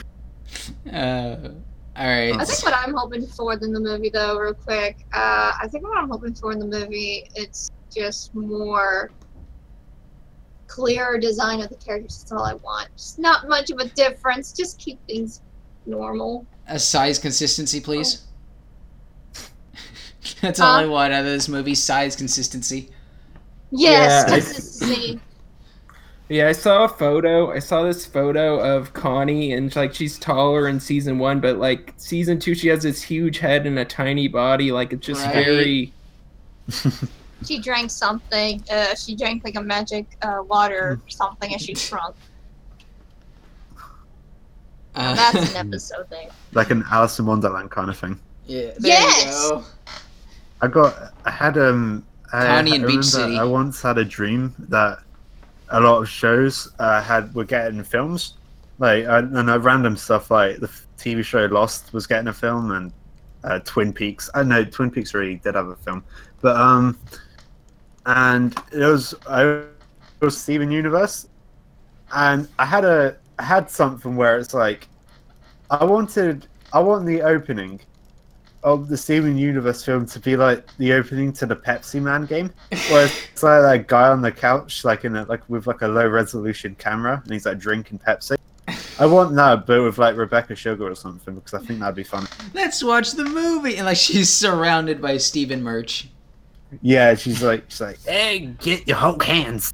Uh, all right. I think what I'm hoping for in the movie, though, real quick, uh, I think what I'm hoping for in the movie, it's just more clearer design of the characters. That's all I want. Just not much of a difference. Just keep things normal. A size consistency, please. That's all I want out of this movie. Size consistency. Yes, Yeah, I- Yeah, I saw a photo. I saw this photo of Connie, and like she's taller in season one, but like season two, she has this huge head and a tiny body. Like it's just Right. very. she drank something. Uh, she drank like a magic uh, water or something, and she shrunk. Uh, That's an episode there. like an Alice in Wonderland kind of thing. yeah. There Yes! you go. I got, I had um, I, and Beach City. I once had a dream that a lot of shows uh, had were getting films, like uh, and uh, random stuff like the TV show Lost was getting a film and uh, Twin Peaks. I know Twin Peaks already did have a film, but um, and it was I it was Steven Universe, and I had a I had something where it's like I wanted I want the opening of the Steven Universe film to be like the opening to the Pepsi Man game, where it's like that guy on the couch, like in a like with like a low resolution camera, and he's like drinking Pepsi. I want that, but with like Rebecca Sugar or something, because I think that'd be fun. Let's watch the movie. And like she's surrounded by Steven merch. Yeah, she's like, she's like, hey, get your Hulk hands,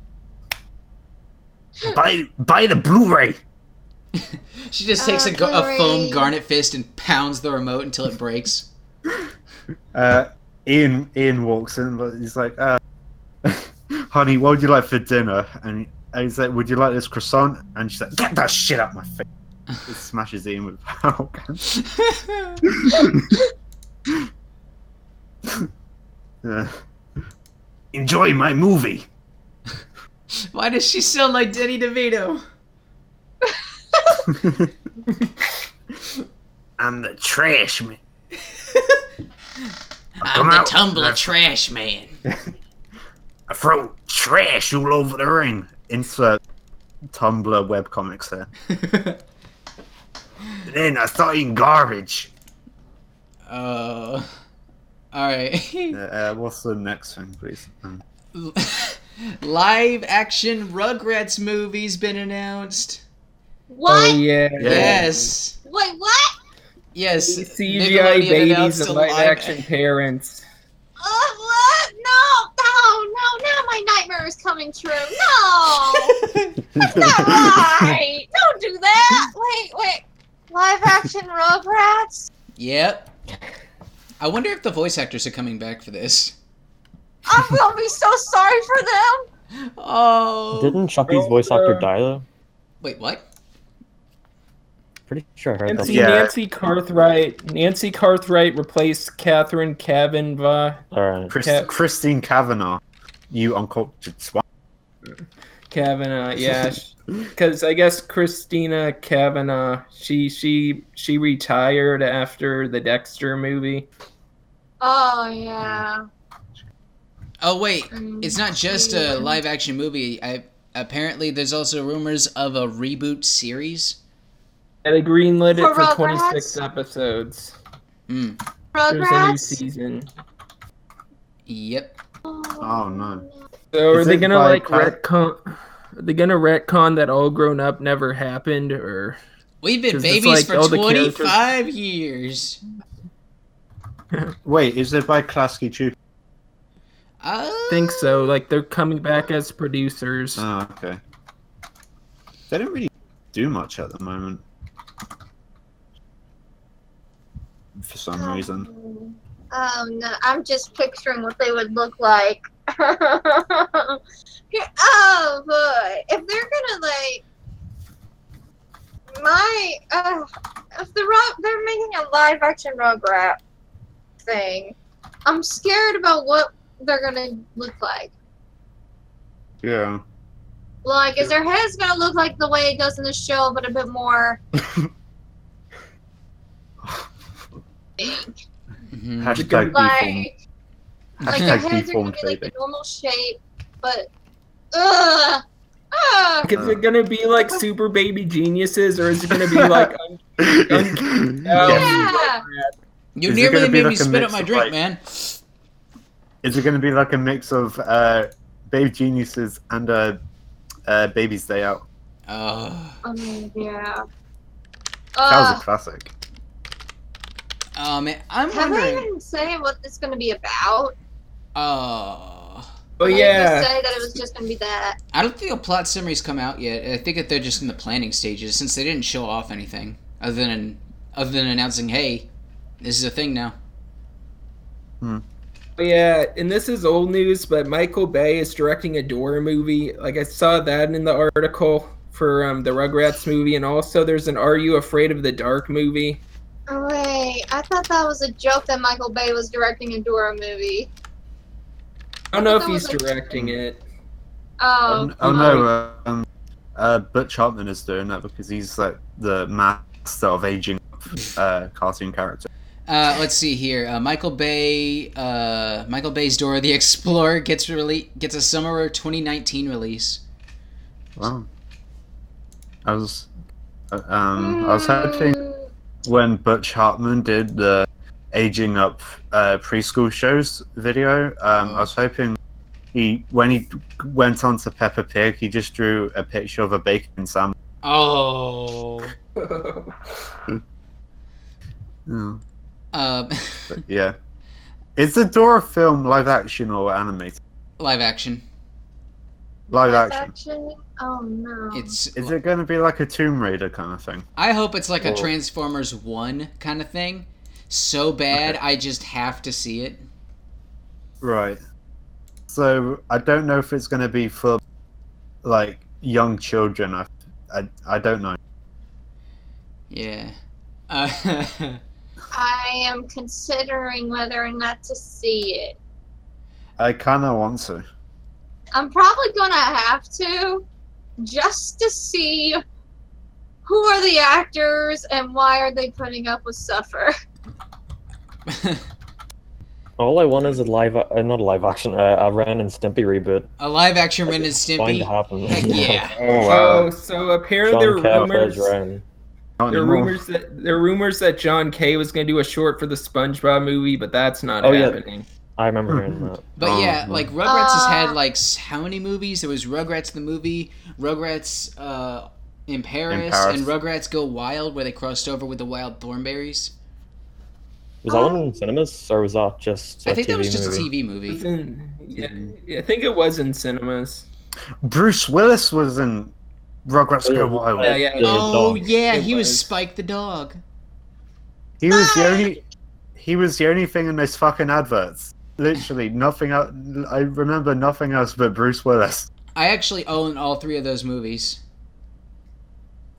buy buy the Blu-ray. She just takes Uh, a, a foam garnet fist and pounds the remote until it breaks. Uh, Ian Ian walks in, but he's like, uh, "Honey, what would you like for dinner?" And he's like, "Would you like this croissant?" And she's like, "Get that shit out my face!" He smashes Ian with power. Uh, Enjoy my movie. Why does she sound like Danny DeVito? I'm the trash man. I'm come the out. Tumblr trash man. I throw trash all over the ring. Insert Tumblr webcomics there. Then I started eating garbage. Uh, all right. Uh, uh, what's the next thing, please? Um, Live action Rugrats movie's been announced. What? Oh yeah. Yeah. Yes. Wait, what? Yes. CGI babies and a live live- action parents. Uh, what? No, no, no, now my nightmare is coming true. No! That's not right! Don't do that! Wait, wait. Live action Rugrats? Yep. I wonder if the voice actors are coming back for this. I'm gonna be so sorry for them! Oh. Didn't Chucky's voice actor die though? Wait, what? Pretty sure I heard. Nancy, Yeah. Nancy Cartwright. Nancy Cartwright replaced Catherine Cavanaugh. Alright. Chris, Ca- Christine Cavanaugh, you uncultured swine. Cavanaugh, yeah, because I guess Christina Cavanaugh, she she she retired after the Dexter movie. Oh, yeah. Oh wait, Mm, it's not just a live action movie. I apparently there's also rumors of a reboot series. And they greenlit it For for Rugrats? 26 episodes. Hmm. There's a new Rugrats? season. Yep. Oh, no. So are Is they it gonna by like Cla- retcon? Are they gonna retcon that all grown up never happened, or We've been 'Cause it's babies like for the characters- 25 years. Wait, is it by Klasky Csupo? Uh, I think so? Like they're coming back as producers. Oh, okay. They don't really do much at the moment. For some reason. Um, no, I'm just picturing what they would look like. oh boy, if they're gonna like my uh, if the ro- they're making a live action Rugrat thing, I'm scared about what they're gonna look like. Yeah. Like, is their heads gonna look like the way it does in the show, but a bit more? big? mhm. Hashtag deformed. Like, like their Hashtag heads are gonna be like baby. the normal shape, but ugh, ugh. Like, is it gonna be like super baby geniuses, or is it gonna be like un- un- Yeah. You Is nearly made me like a spit up my drink, like- man. Is it going to be like a mix of uh, Baby Geniuses and uh, uh, Baby's Day Out? Uh, Um, yeah. That was a classic. Oh man, I'm have they wondering. even say what it's gonna be about? Uh, Oh Or they yeah, Just say that it was just gonna be that. I don't think a plot summary's come out yet. I think that they're just in the planning stages since they didn't show off anything other than other than announcing, "Hey, this is a thing now." But yeah, and this is old news, but Michael Bay is directing a Dora movie. Like I saw that in the article for um, the Rugrats movie, and also there's an Are You Afraid of the Dark movie. Oh, wait, I thought that was a joke that Michael Bay was directing a Dora movie. I don't know if he's was a- directing it. Oh, oh, oh no, um, uh, Butch Hartman is doing that because he's like the master of aging uh, cartoon character. Uh, let's see here. Uh, Michael Bay, uh, Michael Bay's Dora the Explorer gets rele- gets a summer 2019 release. Wow. I was, uh, um, I was hoping Mm, when Butch Hartman did the aging up uh, preschool shows video. Um, I was hoping he, when he went on to Peppa Pig, he just drew a picture of a bacon sandwich. Oh. But yeah. Is the Dora film live action or animated? live action. Live live action. action? Oh no. It's. Is it going to be like a Tomb Raider kind of thing? I hope it's like a Transformers One kind of thing. So bad, I just have to see it. Right. So I don't know if it's going to be for like young children. I, I, I don't know. Yeah. Uh, I am considering whether or not to see it. I kind of want to. I'm probably gonna have to, just to see who are the actors and why are they putting up with suffer. All I want is a live, uh, not a live action, uh, a Ren and Stimpy reboot. a live action Ren and It's going to happen. Heck yeah. Oh Oh, so apparently Sean there are Kev as rumors. Ren. There are rumors that there are rumors that John K. was going to do a short for the SpongeBob movie, but that's not Oh, yeah. happening. I remember hearing that. But Oh, yeah, well. like Rugrats has had Uh. like how many movies? There was Rugrats the movie, Rugrats uh, in, Paris, Paris. and Rugrats Go Wild, where they crossed over with the Wild Thornberrys. Was that one in cinemas or was that just? I I think that was just a TV movie. In- yeah, I think it was in cinemas. Bruce Willis was in Rugrats Go Wild. Yeah, yeah. Oh yeah, he was was. Spike the dog. He was the only. He was the only thing in those fucking adverts. Literally nothing else. I remember nothing else but Bruce Willis. I actually own all three of those movies.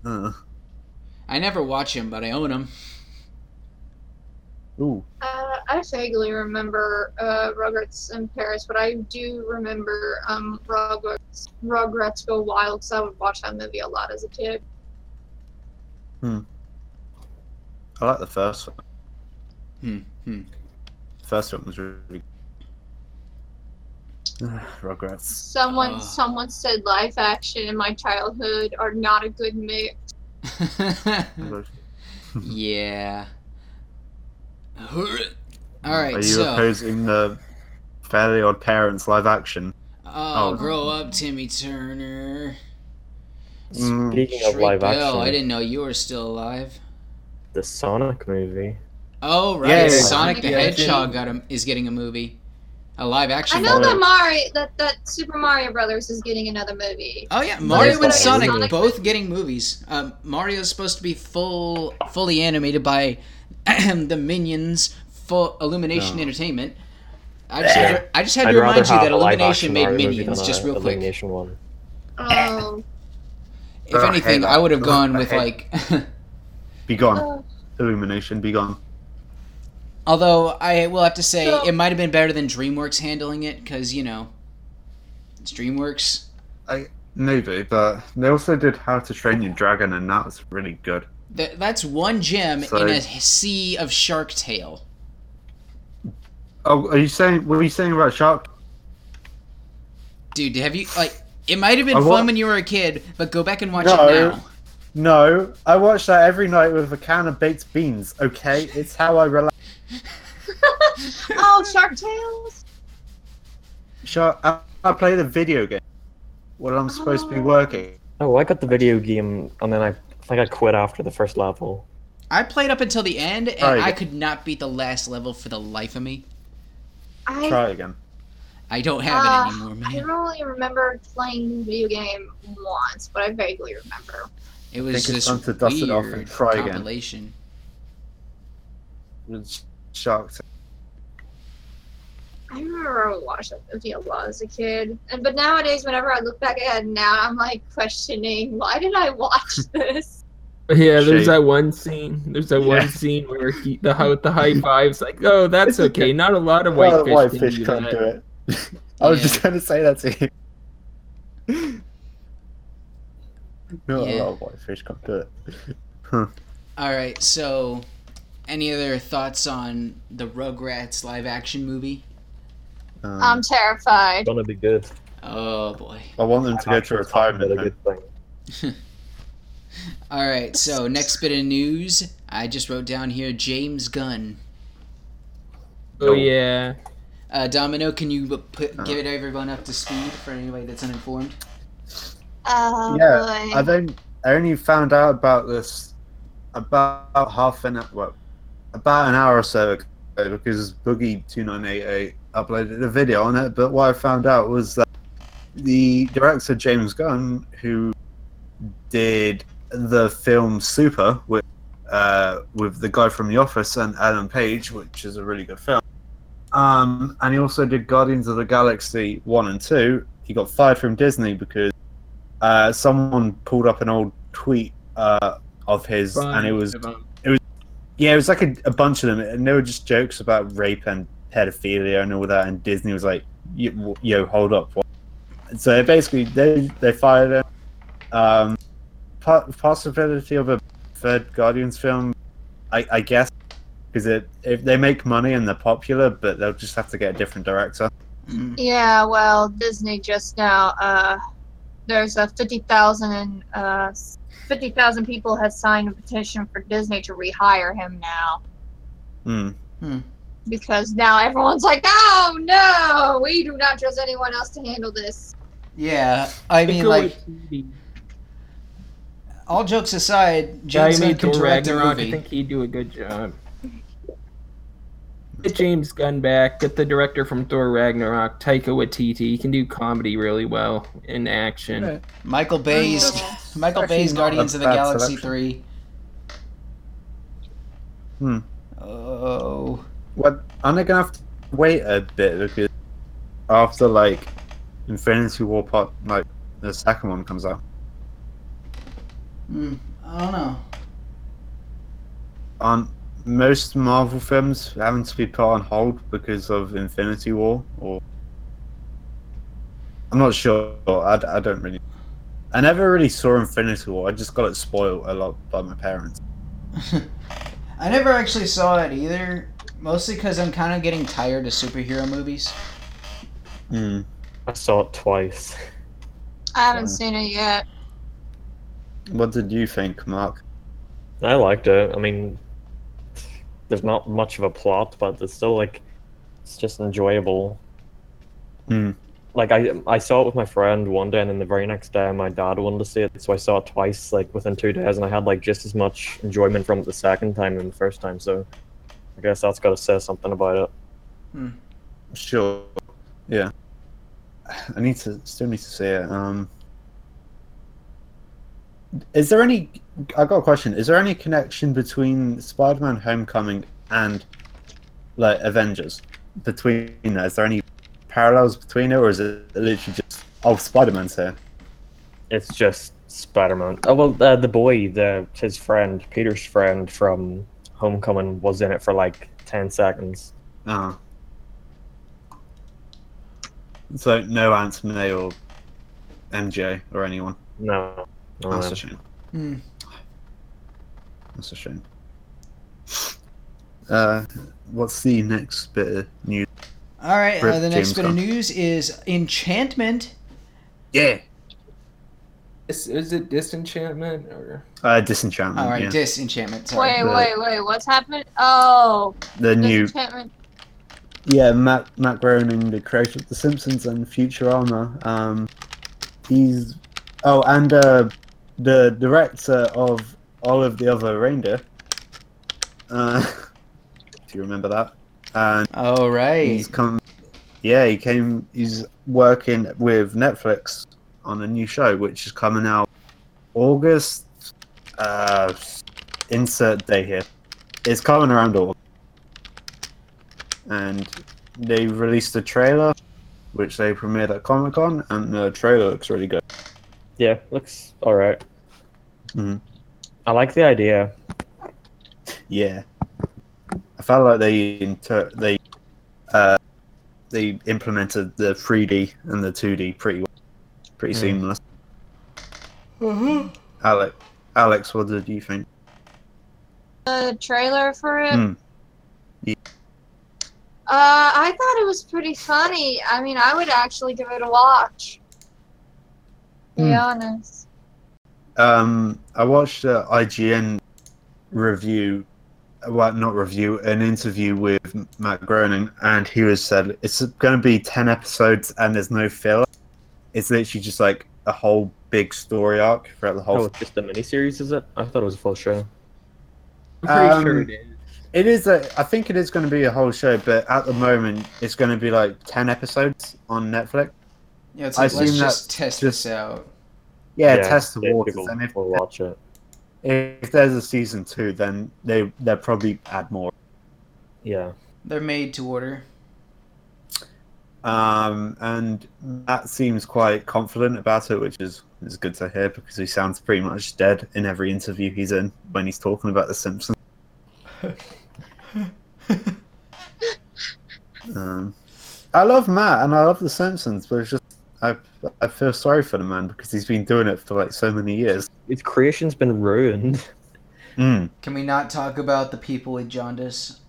Uh, I never watch them, but I own them. ooh, Uh, I vaguely remember uh, Rugrats in Paris, but I do remember um, Rugrats, Rugrats Go Wild because I would watch that movie a lot as a kid. Hmm. I like the first one. Hmm. Hmm. The first one was really. Rugrats. Someone, Ugh. someone said live action in my childhood are not a good mix. yeah. All right, Are you so opposing the Fairly Odd Parents live action? oh, Oh. grow up, Timmy Turner. Speaking of Shrek live Bell, I didn't know you were still alive. the Sonic movie. Oh right, Yeah, yeah, Sonic yeah. the Hedgehog got a, is getting a movie, a live action. I know movie. that Mario, that that Super Mario Brothers is getting another movie. Oh yeah, Mario and Sonic Sonic movie. both getting movies. Um, Mario's supposed to be full, fully animated by the Minions, full Illumination No. Entertainment. I just, had to, I just had I'd to remind you that a live Illumination made Mario Minions. Just real quick. Illumination one. Oh, If Oh, anything, hate I would have gone with like. Be gone. oh. Illumination, be gone. Although I will have to say So- it might have been better than DreamWorks handling it because you know, it's DreamWorks. I maybe, but they also did How to Train Your Dragon, and that was really good. That, that's one gem So- in a sea of Shark Tale. Oh, are you saying? What are you saying about Shark? Dude, have you like? It might have been I wa- fun when you were a kid, but go back and watch No. it now. No, I watch that every night with a can of baked beans. Okay, it's how I relax. oh, Shark Tales. Shark. I, I play the video game while I'm supposed to be Oh. working. Oh, I got the video game and then I, I think I quit after the first level. I played up until the end, and I could not beat the last level for the life of me. I Try again. I don't have Uh, it anymore, I man. only remember playing the video game once, but I vaguely remember. It was think it's just time to dust weird it off and try again. compilation. It's Shark. Tale. I remember watching watched that movie a lot as a kid, and but nowadays, whenever I look back at it now, I'm like questioning why did I watch this? Yeah, there's Shade. that one scene. There's that Yeah. one scene where he the hi- the high fives like, oh, that's okay. Not a lot of Well, whitefish. whitefish can can't do do it. I was Yeah. just going to say that to you. No, Yeah. a lot of whitefish can't do it. Huh. All right, so any other thoughts on the Rugrats live action movie? Um, I'm terrified. It's gonna be good. Oh boy. I want them to go to Action's retirement. a good thing. All right, so next bit of news, I just wrote down here James Gunn. Oh yeah. Uh, Domino, can you put give it everyone up to speed for anybody that's uninformed? Oh yeah, boy. I then I only found out about this about half an well, about an hour or so ago because Boogie two nine eight eight uploaded a video on it. But what I found out was that the director James Gunn, who did the film Super with uh, with the guy from The Office and Adam Page, which is a really good film. Um, and he also did Guardians of the Galaxy one and two. He got fired from Disney because uh, someone pulled up an old tweet uh, of his, and it was yeah, it was like a, a bunch of them, and they were just jokes about rape and pedophilia and all that. And Disney was like, "Yo, yo hold up!" What? So basically, they they fired him. Um, po- possibility of a third Guardians film, I, I guess, because if they make money and they're popular, but they'll just have to get a different director. Yeah, well, Disney just now uh there's a fifty thousand uh fifty thousand people have signed a petition for Disney to rehire him now Hmm. because now everyone's like, oh no, we do not trust anyone else to handle this. Yeah, I mean, like, all jokes aside, Guy James Gunn made can direct a Ragnarok. I think he'd do a good job. Get James Gunn back. Get the director from Thor Ragnarok, Taika Waititi. He can do comedy really well in action. Yeah. Michael Bay's. Michael Actually Bay's Guardians of the Galaxy selection. three. Hmm. Oh. What? I'm gonna have to wait a bit because after like Infinity War part, like the second one comes out, Hmm. I don't know. aren't most Marvel films having to be put on hold because of Infinity War? Or I'm not sure. I, I don't really. I never really saw Infinity War. I just got it spoiled a lot by my parents. I never actually saw it either. Mostly because I'm kind of getting tired of superhero movies. Hmm. I saw it twice. I haven't Fine. seen it yet. What did you think, Mark? I liked it. I mean, there's not much of a plot, but it's still like it's just enjoyable. Hmm. Like I I saw it with my friend one day, and then the very next day my dad wanted to see it, so I saw it twice, like within two days, and I had like just as much enjoyment from it the second time than the first time. So I guess that's got to say something about it. Sure. Yeah. I need to still need to see it. Um Is there any I got a question. Is there any connection between Spider-Man Homecoming and like Avengers? Between that? Is there any parallels between it or is it literally just oh Spider-Man's here? It's just Spider-Man. Oh well, uh, the boy, the his friend, Peter's friend from Homecoming, was in it for like ten seconds. Ah. So no Aunt May or MJ or anyone. No, no, That's no. a shame. Hmm. That's a shame. Uh, what's the next bit of news? All right. Uh, the next James bit of news is Enchantment. Yeah. Is, is it Disenchantment or Uh, Disenchantment. All right, yeah. Disenchantment. Sorry. Wait, the- wait, wait. What's happening? Oh, the new. Yeah, Matt Matt Groening, the creator of The Simpsons and Futurama. Um, he's oh, and uh, the director of all of the other reindeer. Uh, if you remember that. And Oh right. He's come. Yeah, he came. He's working with Netflix on a new show, which is coming out August. Uh, insert day here. It's coming around August, and they released a trailer, which they premiered at Comic Con, and the trailer looks really good. Yeah, looks all right. Mhm. I like the idea. Yeah, I felt like they inter- they uh, they implemented the 3D and the 2D pretty well, pretty Mm. seamless. Alex, Alex, what did you think? The trailer for it. Hmm. Uh, I thought it was pretty funny. I mean, I would actually give it a watch. To be Hmm. honest. Um, I watched the IGN review, well, not review, an interview with Matt Groening, and he was said it's going to be ten episodes and there's no filler. It's literally just like a whole big story arc throughout the whole. Oh, it's just a miniseries, is it? I thought it was a full show. I'm pretty Um, sure it is. It is a. I think it is going to be a whole show, but at the moment it's going to be like ten episodes on Netflix. Yeah, it's I like, let's assume just that's test just- this out. Yeah, test the yeah, waters, people and if will watch it. if there's a season two, then they they'll probably add more. Yeah. They're made to order. Um, and Matt seems quite confident about it, which is is good to hear because he sounds pretty much dead in every interview he's in when he's talking about The Simpsons. Um, I love Matt and I love The Simpsons, but it's just I I feel sorry for the man because he's been doing it for like so many years. His creation's been ruined. Mm. Can we not talk about the people with jaundice?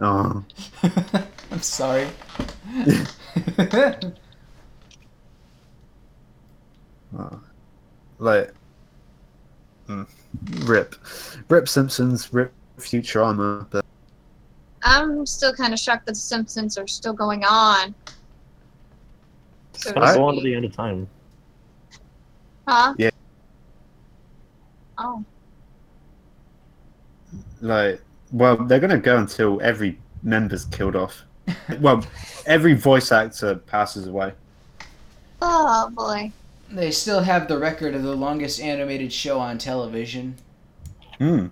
Oh, I'm sorry. Oh. Like, mm, rip, rip Simpsons, rip Futurama, but I'm still kind of shocked that the Simpsons are still going on. So It's gonna go on to the end of time. Huh? Yeah. Oh. like, well, they're gonna go until every member's killed off. well, every voice actor passes away. Oh boy. They still have the record of the longest animated show on television. Hmm.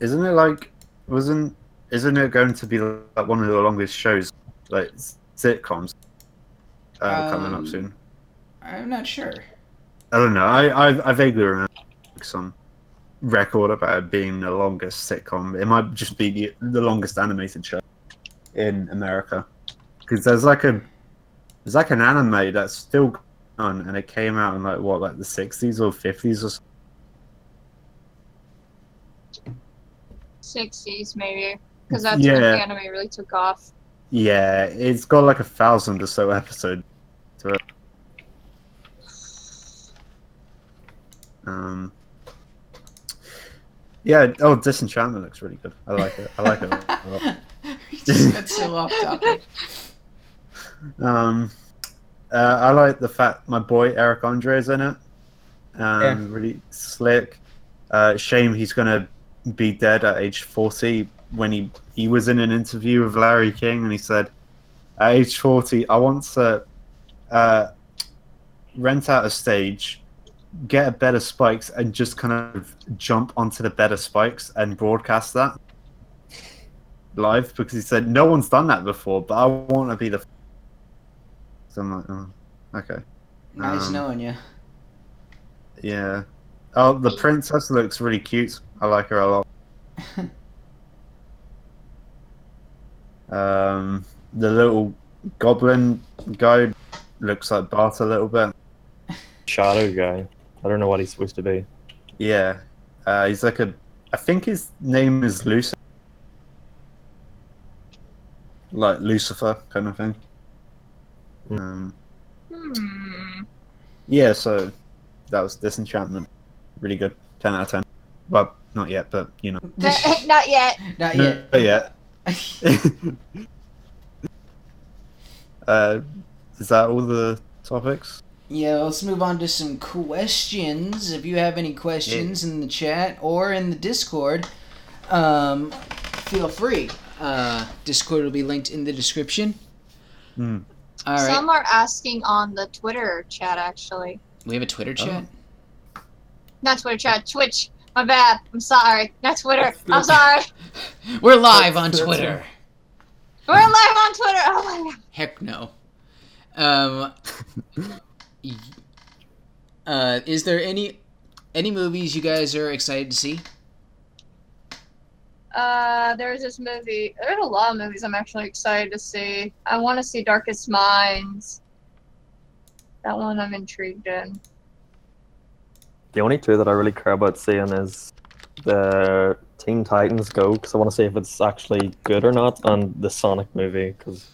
Isn't it like wasn't isn't it going to be like one of the longest shows like sitcoms uh, coming Um, up soon? I'm not sure. I don't know. I I, I vaguely remember some record about it being the longest sitcom. It might just be the, the longest animated show in America because there's like a there's like an anime that's still going on and it came out in like what like the 60s or 50s or something. 60s maybe. Because that's Yeah. when the anime really took off. Yeah, it's got like a thousand or so episodes to it. Um. Yeah. Oh, Disenchantment looks really good. I like it. I like it. a lot. We just got so off topic. Um, uh, I like the fact my boy Eric Andre is in it. Um, Yeah. really slick. Uh, shame he's gonna be dead at age forty. When he he was in an interview with Larry King and he said, at age forty, I want to uh, rent out a stage, get a bed of spikes, and just kind of jump onto the bed of spikes and broadcast that live because he said no one's done that before, but I want to be the so I'm like, oh, okay. Nice Um, knowing you. Yeah. Oh, the princess looks really cute. I like her a lot. Um, the little goblin guy looks like Bart a little bit. Shadow guy. I don't know what he's supposed to be. Yeah. Uh, he's like a. I think his name is Lucifer. Like Lucifer, kind of thing. Hmm. Um, Hmm. yeah, so that was Disenchantment. Really good. 10 out of 10. Well, not yet, but you know. Not yet. Not yet. Not yet. uh, is that all the topics? Yeah, let's move on to some questions. If you have any questions in the chat or in the Discord, um, feel free. Uh, Discord will be linked in the description. Hmm. All right. Some are asking on the Twitter chat actually. we have a Twitter chat. Not Twitter chat, Twitch. My bad. I'm sorry. Not Twitter. I'm sorry. We're live on That's- that's Twitter. We're live on Twitter. Oh my god. Heck no. Um, uh, is there any any movies you guys are excited to see? Uh, there's this movie. There's a lot of movies I'm actually excited to see. I want to see Darkest Minds. That one I'm intrigued in. The only two that I really care about seeing is the Teen Titans Go, because I want to see if it's actually good or not, and the Sonic movie, because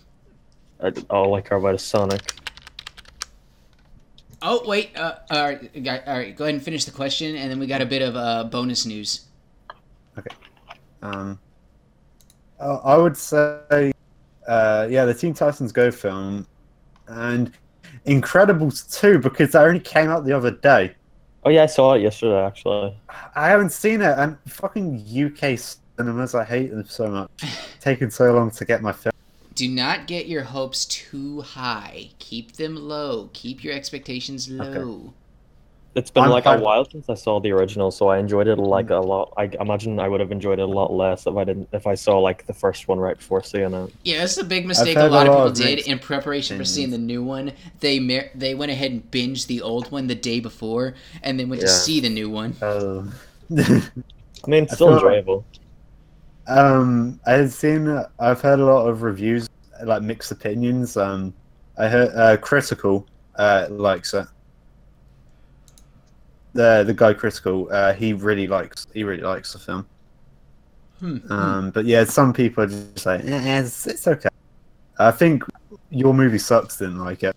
all I care about is Sonic. Oh wait, uh, all right, all right. Go ahead and finish the question, and then we got a bit of uh, bonus news. Okay. Um, I I would say, uh, yeah, the Teen Titans Go film and Incredibles 2 because they only came out the other day. Oh yeah, I saw it yesterday actually. I haven't seen it, and fucking UK cinemas, I hate them so much. Taking so long to get my film. Do not get your hopes too high. Keep them low. Keep your expectations low. It's been I'm like a hyped. while since I saw the original, so I enjoyed it like a lot. I imagine I would have enjoyed it a lot less if I didn't if I saw like the first one right before seeing it. Yeah, that's a big mistake a lot a of people of did in preparation for seeing the new one. They mer- they went ahead and binged the old one the day before, and then went to see the new one. Oh. I mean, it's still feel like- enjoyable. Um, I've seen, I've heard a lot of reviews, like mixed opinions. Um, I heard uh, Critikal uh, likes it. The the guy Critikal, uh, he really likes, he really likes the film. Hmm. Um, but yeah, some people are just like, eh, it's, it's okay. I think your movie sucks. Didn't like it.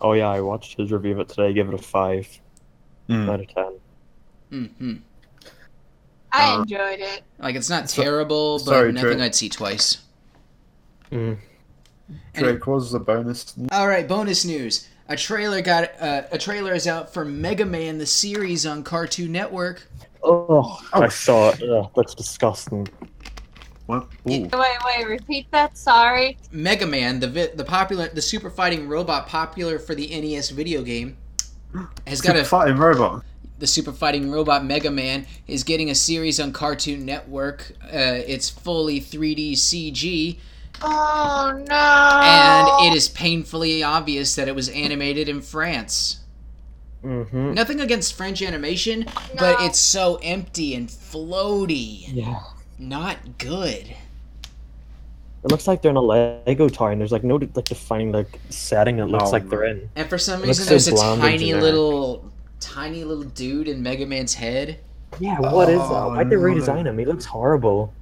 Oh yeah, I watched his review of it today. Give it a five Mm. out of ten. hmm I Uh, enjoyed it. Like it's not So- terrible, but sorry, nothing Trey. I'd see twice. Mm. Drake, what was the bonus? All right, bonus news. A trailer got uh, a trailer is out for Mega Man the series on Cartoon Network. Oh. I saw it. Ugh, that's disgusting. What? Ooh. Wait, wait, repeat that. Sorry. Mega Man, the vi- the popular the super fighting robot popular for the NES video game, has got Super a fighting robot. the super fighting robot Mega Man is getting a series on Cartoon Network. Uh, it's fully 3D CG, Oh no. and it is painfully obvious that it was animated in France. Mm-hmm. Nothing against French animation, but it's so empty and floaty. Yeah. Not good. It looks like they're in a Lego toy, and there's like no like defining like setting. It looks Oh, like they're in. And for some It looks reason, so there's a tiny little, tiny little dude in Mega Man's head. Yeah, what is that? Oh, Why'd they no. redesign him? He looks horrible.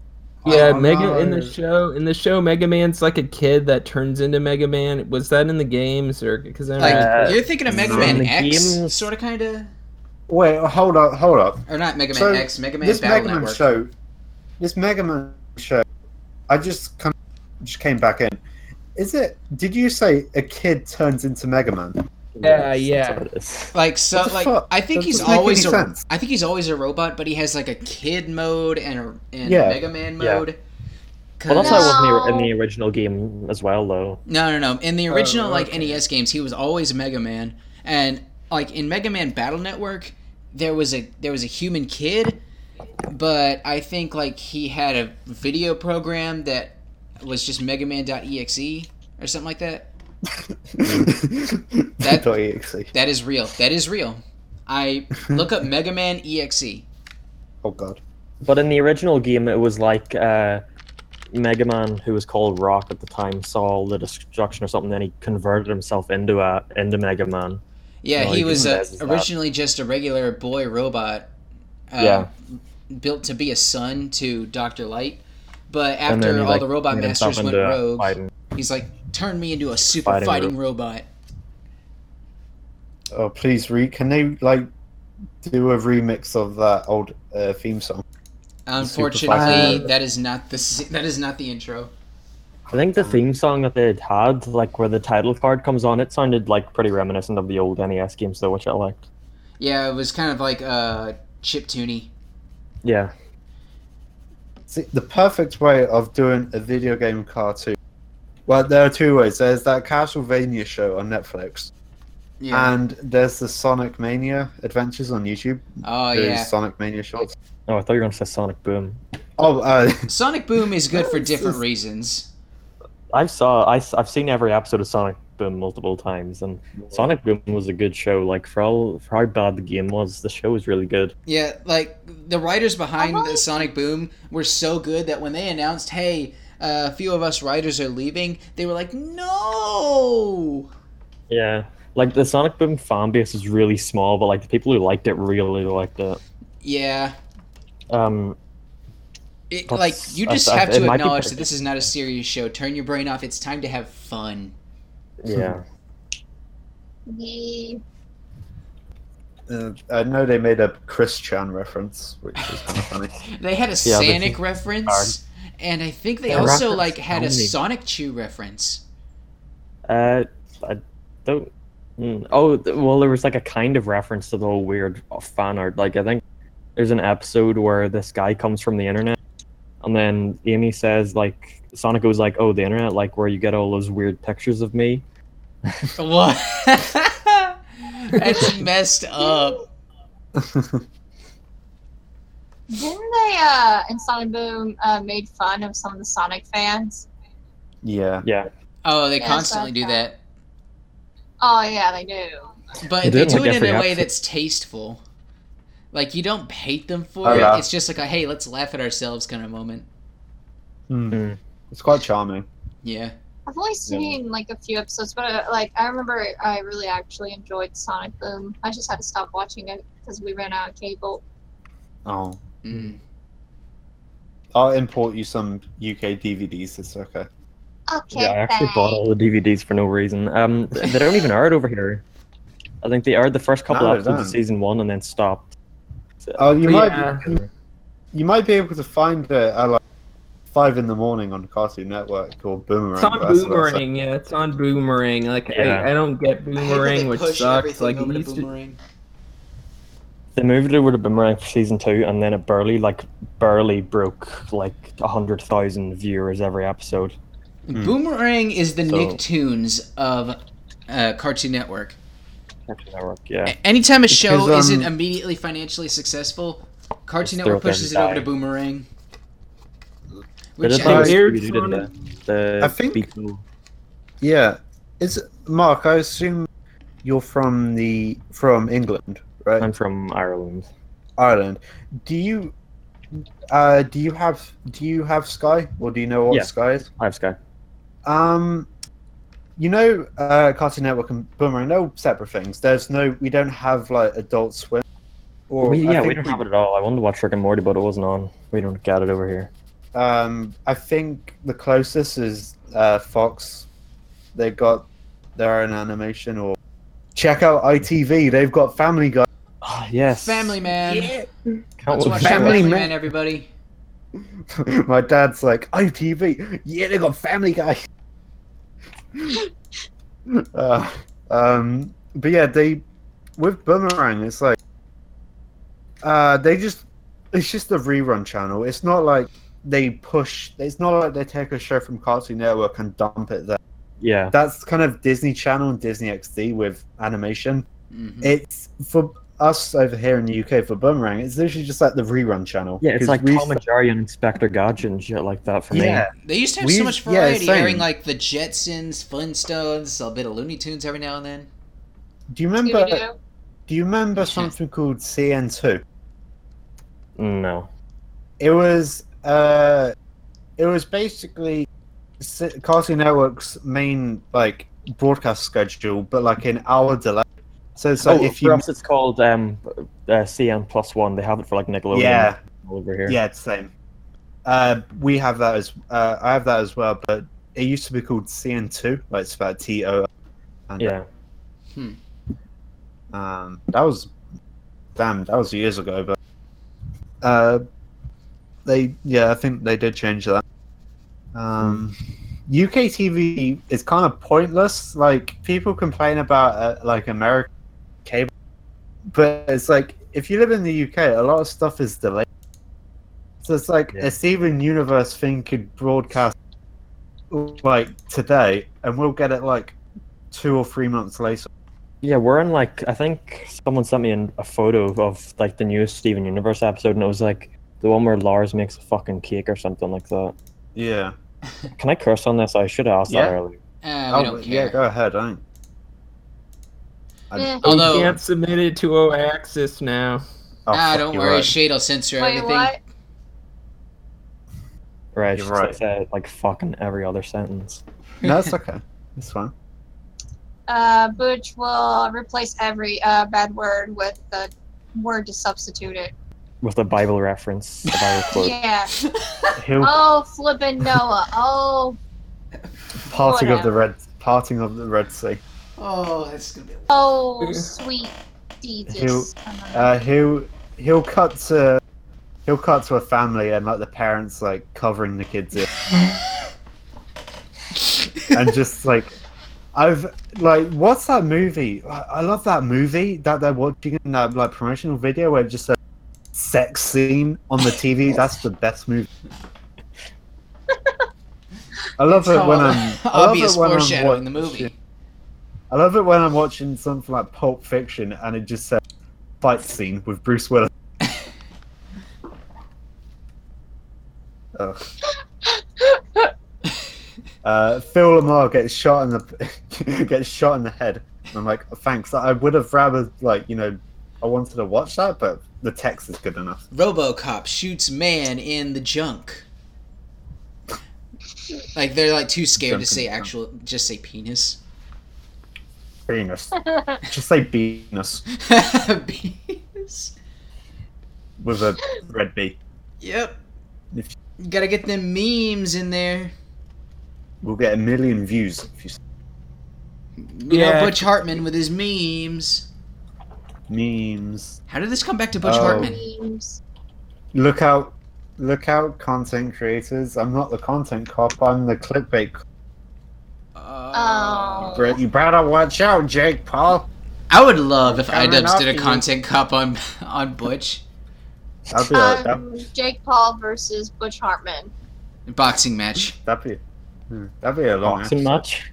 Yeah, Oh, Mega in the show in the show Mega Man's like a kid that turns into Mega Man. Was that in the games or because I Like Uh, you're thinking of Mega Man X, games- sort of, kind of, Wait, hold up, hold up. or not Mega Man So, X, Mega Man this Battle Mega Man Network. show, this Mega Man show, I just kind of just came back in. Is it? Did you say a kid turns into Mega Man? Yeah, Yes, yeah. That's what it is. Like so, like fuck? I think That he's always any a, sense. I think he's always a robot, but he has like a kid mode and a and Yeah. Mega Man Yeah. mode. Well, that's how it 'Cause- was in the, in the original game as well, though. No, no, no. In the original Oh, like. NES games, he was always Mega Man, and like in Mega Man Battle Network, there was a there was a human kid, but I think like he had a video program that was just Mega Man.exe or something like that. That- exe. That is real. That is real. I look up Mega Man EXE. Oh god. But in the original game, it was like uh, Mega Man, who was called Rock at the time, saw the destruction or something, then he converted himself into a into Mega Man. Yeah, No, he he was didn't uh, realize that. originally just a regular boy robot. Uh, Yeah. Built to be a son to Doctor Light, but after he, all like, the robot masters went rogue, fighting- he's like, "Turn me into a super Fighting fighting, robot." Oh please, re. Can they like do a remix of that old uh, theme song? Unfortunately, fighting- that is not the s- that is not the intro. I think the theme song that they had, like where the title card comes on, it sounded like pretty reminiscent of the old NES games, though, which I liked. Yeah, it was kind of like uh, chip tuney. Yeah, See, the perfect way of doing a video game cartoon. Well, there are two ways. There's that Castlevania show on Netflix, Yeah. and there's the Sonic Mania Adventures on YouTube. oh Those yeah. Sonic Mania shorts. Oh, I thought you were gonna say Sonic Boom. Oh, uh, Sonic Boom is good for different reasons. I saw, I, I've seen every episode of Sonic Boom multiple times, and Sonic Boom was a good show. Like for all for how bad the game was, the show was really good. Yeah, like the writers behind the Sonic Boom were so good that when they announced, "Hey, uh, a few of us writers are leaving," they were like, "No!" Yeah, like the Sonic Boom fan base is really small, but like the people who liked it really liked it. Yeah, Um, it, like you just I- have it to acknowledge that this is not a serious show. Turn your brain off. It's time to have fun. yeah. The uh, I know they made a Chris Chan reference, which is kind of funny. They had a Yeah, Sonic think- reference, and I think they They also referenced like had a Sonichu reference. Uh, I don't. mm, Oh, well, there was like a kind of reference to the whole weird fan art. Like, I think there's an episode where this guy comes from the internet, and then Amy says, like, Sonic goes like, "Oh, the internet, like where you get all those weird pictures of me." What? That's messed up. didn't they uh in Sonic Boom uh made fun of some of the Sonic fans? yeah. Yeah, Oh, they Yes, constantly do that. Oh yeah, they do. But They they do it in a way that's tasteful. Like you don't hate them for Oh, it. yeah. It's just like a hey, let's laugh at ourselves kind of moment. Hmm. Mm. It's quite charming. Yeah. I've only seen like a few episodes, but uh, like I remember I really actually enjoyed Sonic Boom. I just had to stop watching it because we ran out of cable. Oh, Mm. I'll import you some UK DVDs. It's okay. Okay. Yeah, I actually bought all the DVDs for no reason. Um, they don't even air it over here. I think they aired the first couple No, episodes of don't. season one and then stopped. So- Oh, you Yeah. might you might be able to find it at like five in the morning on Cartoon Network or Boomerang. It's on but that's what I said. Boomerang, yeah. It's on Boomerang. Like Yeah. I, I don't get I hate that Boomerang, they which sucks. Like it over to used to, Boomerang. They moved it over to Boomerang for season two, and then it barely, like, barely broke like a hundred thousand viewers every episode. Hmm. Boomerang is the So- Nicktoons of uh, Cartoon Network. Cartoon Network, yeah. A- Anytime a show Because, um, isn't immediately financially successful, Cartoon Network pushes it over to. Boomerang. Which did I- that Weird Scooby-Doo, didn't Sonic. they? The I think- Beatle- Yeah, is Mark? I assume you're from the from England, right? I'm from Ireland. Ireland. Do you uh do you have do you have Sky or do you know what Yeah. Sky is? I have Sky. Um, you know, uh, Cartoon Network and Boomerang, no separate things. There's no, we don't have like Adult Swim. Or We, yeah, we don't have it at all. I wanted to watch Rick and Morty, but it wasn't on. We don't get it over here. Um, I think the closest is uh, Fox. They got their own animation. Or check out ITV. They've got Family Guy. Ah, yes. Family Man. Can't Let's watch Family, Family. Man. Man. everybody. My dad's like ITV. Yeah, they got Family Guy. uh, um, but yeah, they with Boomerang, it's like uh, they just it's just a rerun channel. It's not like they push. It's not like they take a show from Cartoon Network and dump it there. Yeah. That's kind of Disney Channel and Disney XD with animation. Mhm. It's for us over here in the UK for Boomerang. It's literally just like the rerun channel. Yeah, it's like we Tom and Jerry and Inspector Gadget and shit like that for me. yeah, They used to have We- so much yeah, variety, same. airing like the Jetsons, Flintstones, a bit of Looney Tunes every now and then. Do you remember? Scooby-Doo. Do you remember something called CN2? No. It was uh, it was basically S- Cartoon Network's main like broadcast schedule, but like an hour delay. So it's like oh, if for you us it's called um, uh, CN plus one. They have it for like Nickelodeon yeah over here. yeah it's the same. Uh, we have that as uh, I have that as well, but it used to be called CN2, like it's about T O. and, Yeah. Um, that was damn. That was years ago, but uh, they yeah, I think they did change that. Um, UK TV is kind of pointless. Like people complain about uh, like American cable, but it's like if you live in the UK, a lot of stuff is delayed. So it's like Yeah. a Steven Universe thing could broadcast like today, and we'll get it like two or three months later. Yeah, we're in like I think someone sent me in a photo of like the newest Steven Universe episode, and it was like the one where Lars makes a fucking cake or something like that. Yeah. Can I curse on this? I should have asked Yeah. that earlier. Uh, we don't care. yeah, go ahead. I don't. I- Eh. Although- we can't submit it to Oaxis now. oh, ah, don't you're worry, right. Shade will censor Wait, everything. what? Right, You're right. like say like fucking every other sentence. No, it's okay. It's fine. Uh, Butch will replace every uh, bad word with the word to substitute it. With a Bible reference, a Bible quote. Yeah. He'll Oh, flippin' Noah. Oh, parting of the red parting of the Red Sea. Oh, that's gonna be. oh, sweet He'll- Jesus. Uh, he'll he'll cut to he'll cut to a family and like the parents like covering the kids in and just like I've like what's that movie? I I love that movie that they're watching in that like promotional video where it just a sex scene on the TV. That's the best movie. I love It's it when I'm I love obvious it when I'm foreshadowing the movie. I love it when I'm watching something like Pulp Fiction and it just says fight scene with Bruce Willis. Ugh. Uh, Phil LaMarr gets shot in the gets shot in the head. I'm like, thanks. I would have rather like you know, I wanted to watch that, but the text is good enough. RoboCop shoots man in the junk. Like they're like too scared to Junk in say the junk. actual, just say penis. Penis. Just say penis penis. with a red B. Yep. If- Gotta get them memes in there. We'll get a million views if you You know, Yeah. Butch Hartman with his memes. memes. How did this come back to Butch Oh. Hartman? Memes. Look out, look out, content creators. I'm not the content cop. I'm the clickbait. cop. Oh. Brett, you better watch out, Jake Paul. I would love if Coming iDubbbz did a content cop on on Butch. That'd be, a, that, Um, Jake Paul versus Butch Hartman. Boxing match. that'd be, hmm, that'd be a long Boxing episode. match.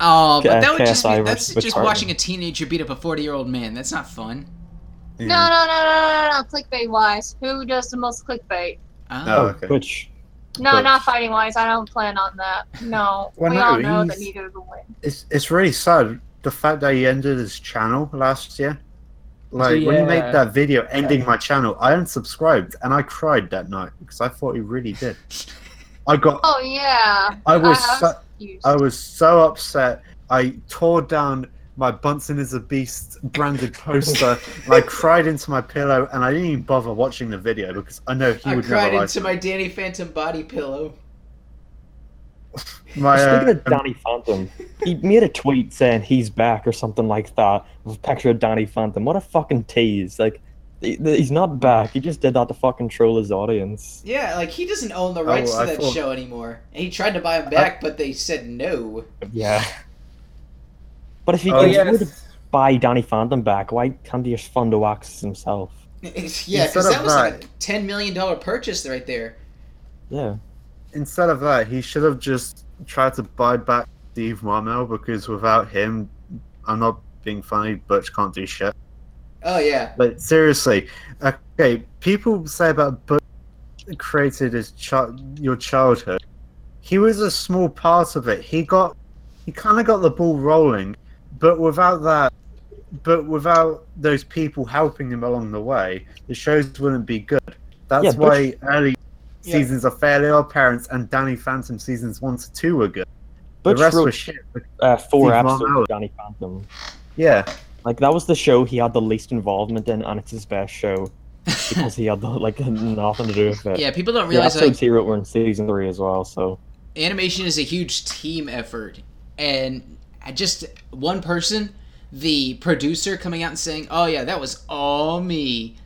Oh, but that would just be, that's versus Butch just Hartman. watching a teenager beat up a 40 year old man. That's not fun. Yeah. No, no, no, no, no, no. Clickbait wise, who does the most clickbait? Oh. Oh, okay. Which No, Butch. not fighting wise. I don't plan on that. No, Well, we no, all know that he's- neither will win. It's it's really sad the fact that he ended his channel last year. Like when he made that video ending my channel, I unsubscribed and I cried that night because I thought he really did. I got Oh yeah. I was I so. I was so upset. I tore down my Bunsen is a Beast branded poster and I cried into my pillow and I didn't even bother watching the video because I know he I would never like I cried into my Danny Phantom body pillow. my Speaking uh, of Danny Phantom, he made a tweet saying he's back or something like that with a picture of Danny Phantom. What a fucking tease! Like, he- he's not back. He just did that to fucking troll his audience. Yeah, like he doesn't own the rights Oh, to I that thought- show anymore. And he tried to buy him back, but they said no. Yeah. But if he Oh, can yes. buy Danny Phantom back, why can't he just fund the wax himself? yeah, because of that was like a ten million dollar purchase right there. Yeah. instead of that, he should have just tried to buy back Steve Marmel because without him, I'm not being funny, Butch can't do shit. Oh yeah, But seriously, okay, people say about Butch created his chi- your childhood. He was a small part of it. He got, he kind of got the ball rolling, but without that, but without those people helping him along the way, the shows wouldn't be good. That's Yeah, why early Yeah. seasons of Fairly Odd Parents and Danny Phantom seasons one to two were good. Butch the rest wrote was shit. uh, four Steve episodes of Danny Phantom. Yeah, Like that was the show he had the least involvement in, and it's his best show because he had like nothing to do with it. yeah. People don't The realize episodes like he wrote were in season three as well. So animation is a huge team effort, and just one person, the producer, coming out and saying, "Oh yeah, that was all me."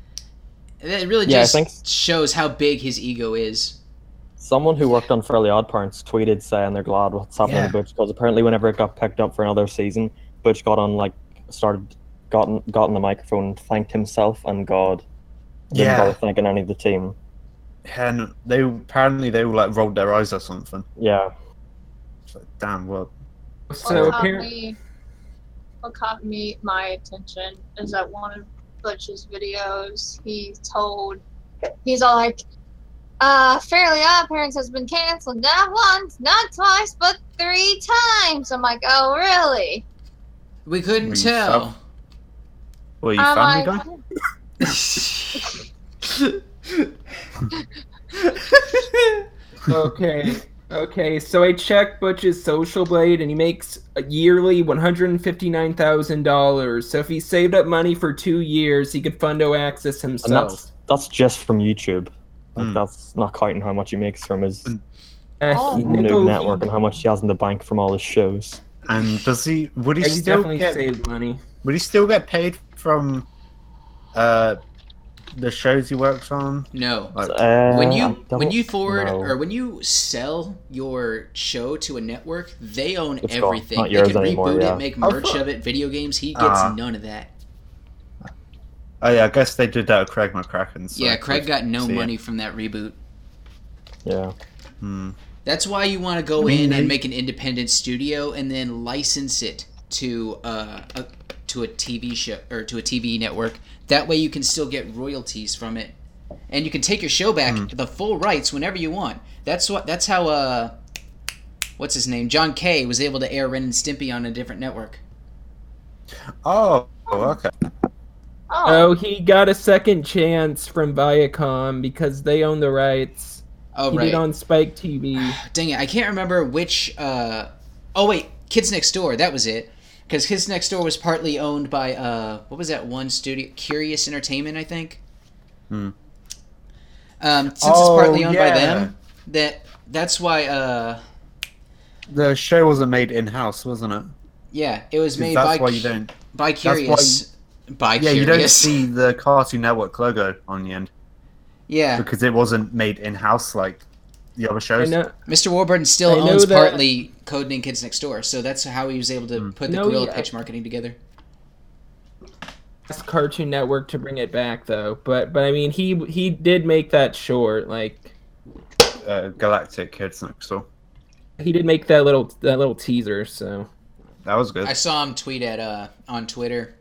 That really Yeah, just think- shows how big his ego is. someone who worked on Fairly Odd Parents tweeted saying they're glad what's happening Yeah. to Butch because apparently whenever it got picked up for another season, Butch got on like started got on, got on the microphone and thanked himself and God. Didn't Yeah. bother thanking any of the team. and they apparently they all like rolled their eyes or something. Yeah. It's like, damn, well, So what caught apparently, me, what caught me my attention is that one of Butch's videos, he told, he's all like, uh, Fairly Odd Parents has been canceled not once, not twice, but three times. I'm like, oh really? We couldn't Were you tell. sub- Well, you I'm family like, guy? okay, okay. So I checked Butch's Social Blade, and he makes a yearly one hundred and fifty nine thousand dollars. So if he saved up money for two years, he could fund fundo access And himself. that's that's just from YouTube. Like Hmm. that's not counting how much he makes from his And- Uh, Oh. no, network and how much he has in the bank from all his shows. And does he? Would he He, he still definitely get? saved money. Would he still get paid from uh the shows he works on? no. Like, Uh, when you when you forward know. or when you sell your show to a network, they own It's gone. everything. Not They can anymore, reboot yeah. it, make Oh, merch fuck. of it, video games. He gets Ah. none of that. oh yeah, I guess they did that with Craig McCracken. So yeah, Craig got no see it. money from that reboot. yeah. Hmm. That's why you want to go I mean, in they- and make an independent studio and then license it to uh, a to a TV show or to a TV network. That way you can still get royalties from it, and you can take your show back Hmm. the full rights whenever you want. That's what. That's how. Uh, what's his name? John K was able to air Ren and Stimpy on a different network. Oh, okay. oh, Oh, he got a second chance from Viacom because they own the rights. Oh he right. did on Spike TV. Dang it! I can't remember which. Uh... Oh wait, Kids Next Door. That was it. Because his Next Door was partly owned by uh, what was that one studio? Curious Entertainment, I think. Hmm. Um, since Oh, it's partly owned by them, that that's why uh, the show wasn't made in house, wasn't it? Yeah, it was made that's by why you don't. by Curious. by Yeah, you don't see the Cartoon Network logo on the end yeah, because it wasn't made in house like the other shows. know. Mr. Warburton still I owns that- partly Codename Kids Next Door, so that's how he was able to Hmm. put the No, gorilla yeah. pitch marketing together. asked Cartoon Network to bring it back though, but but I mean he he did make that short. Like Uh, Galactic Kids Next Door. he did make that little that little teaser. So That was good. I saw him tweet at uh on Twitter,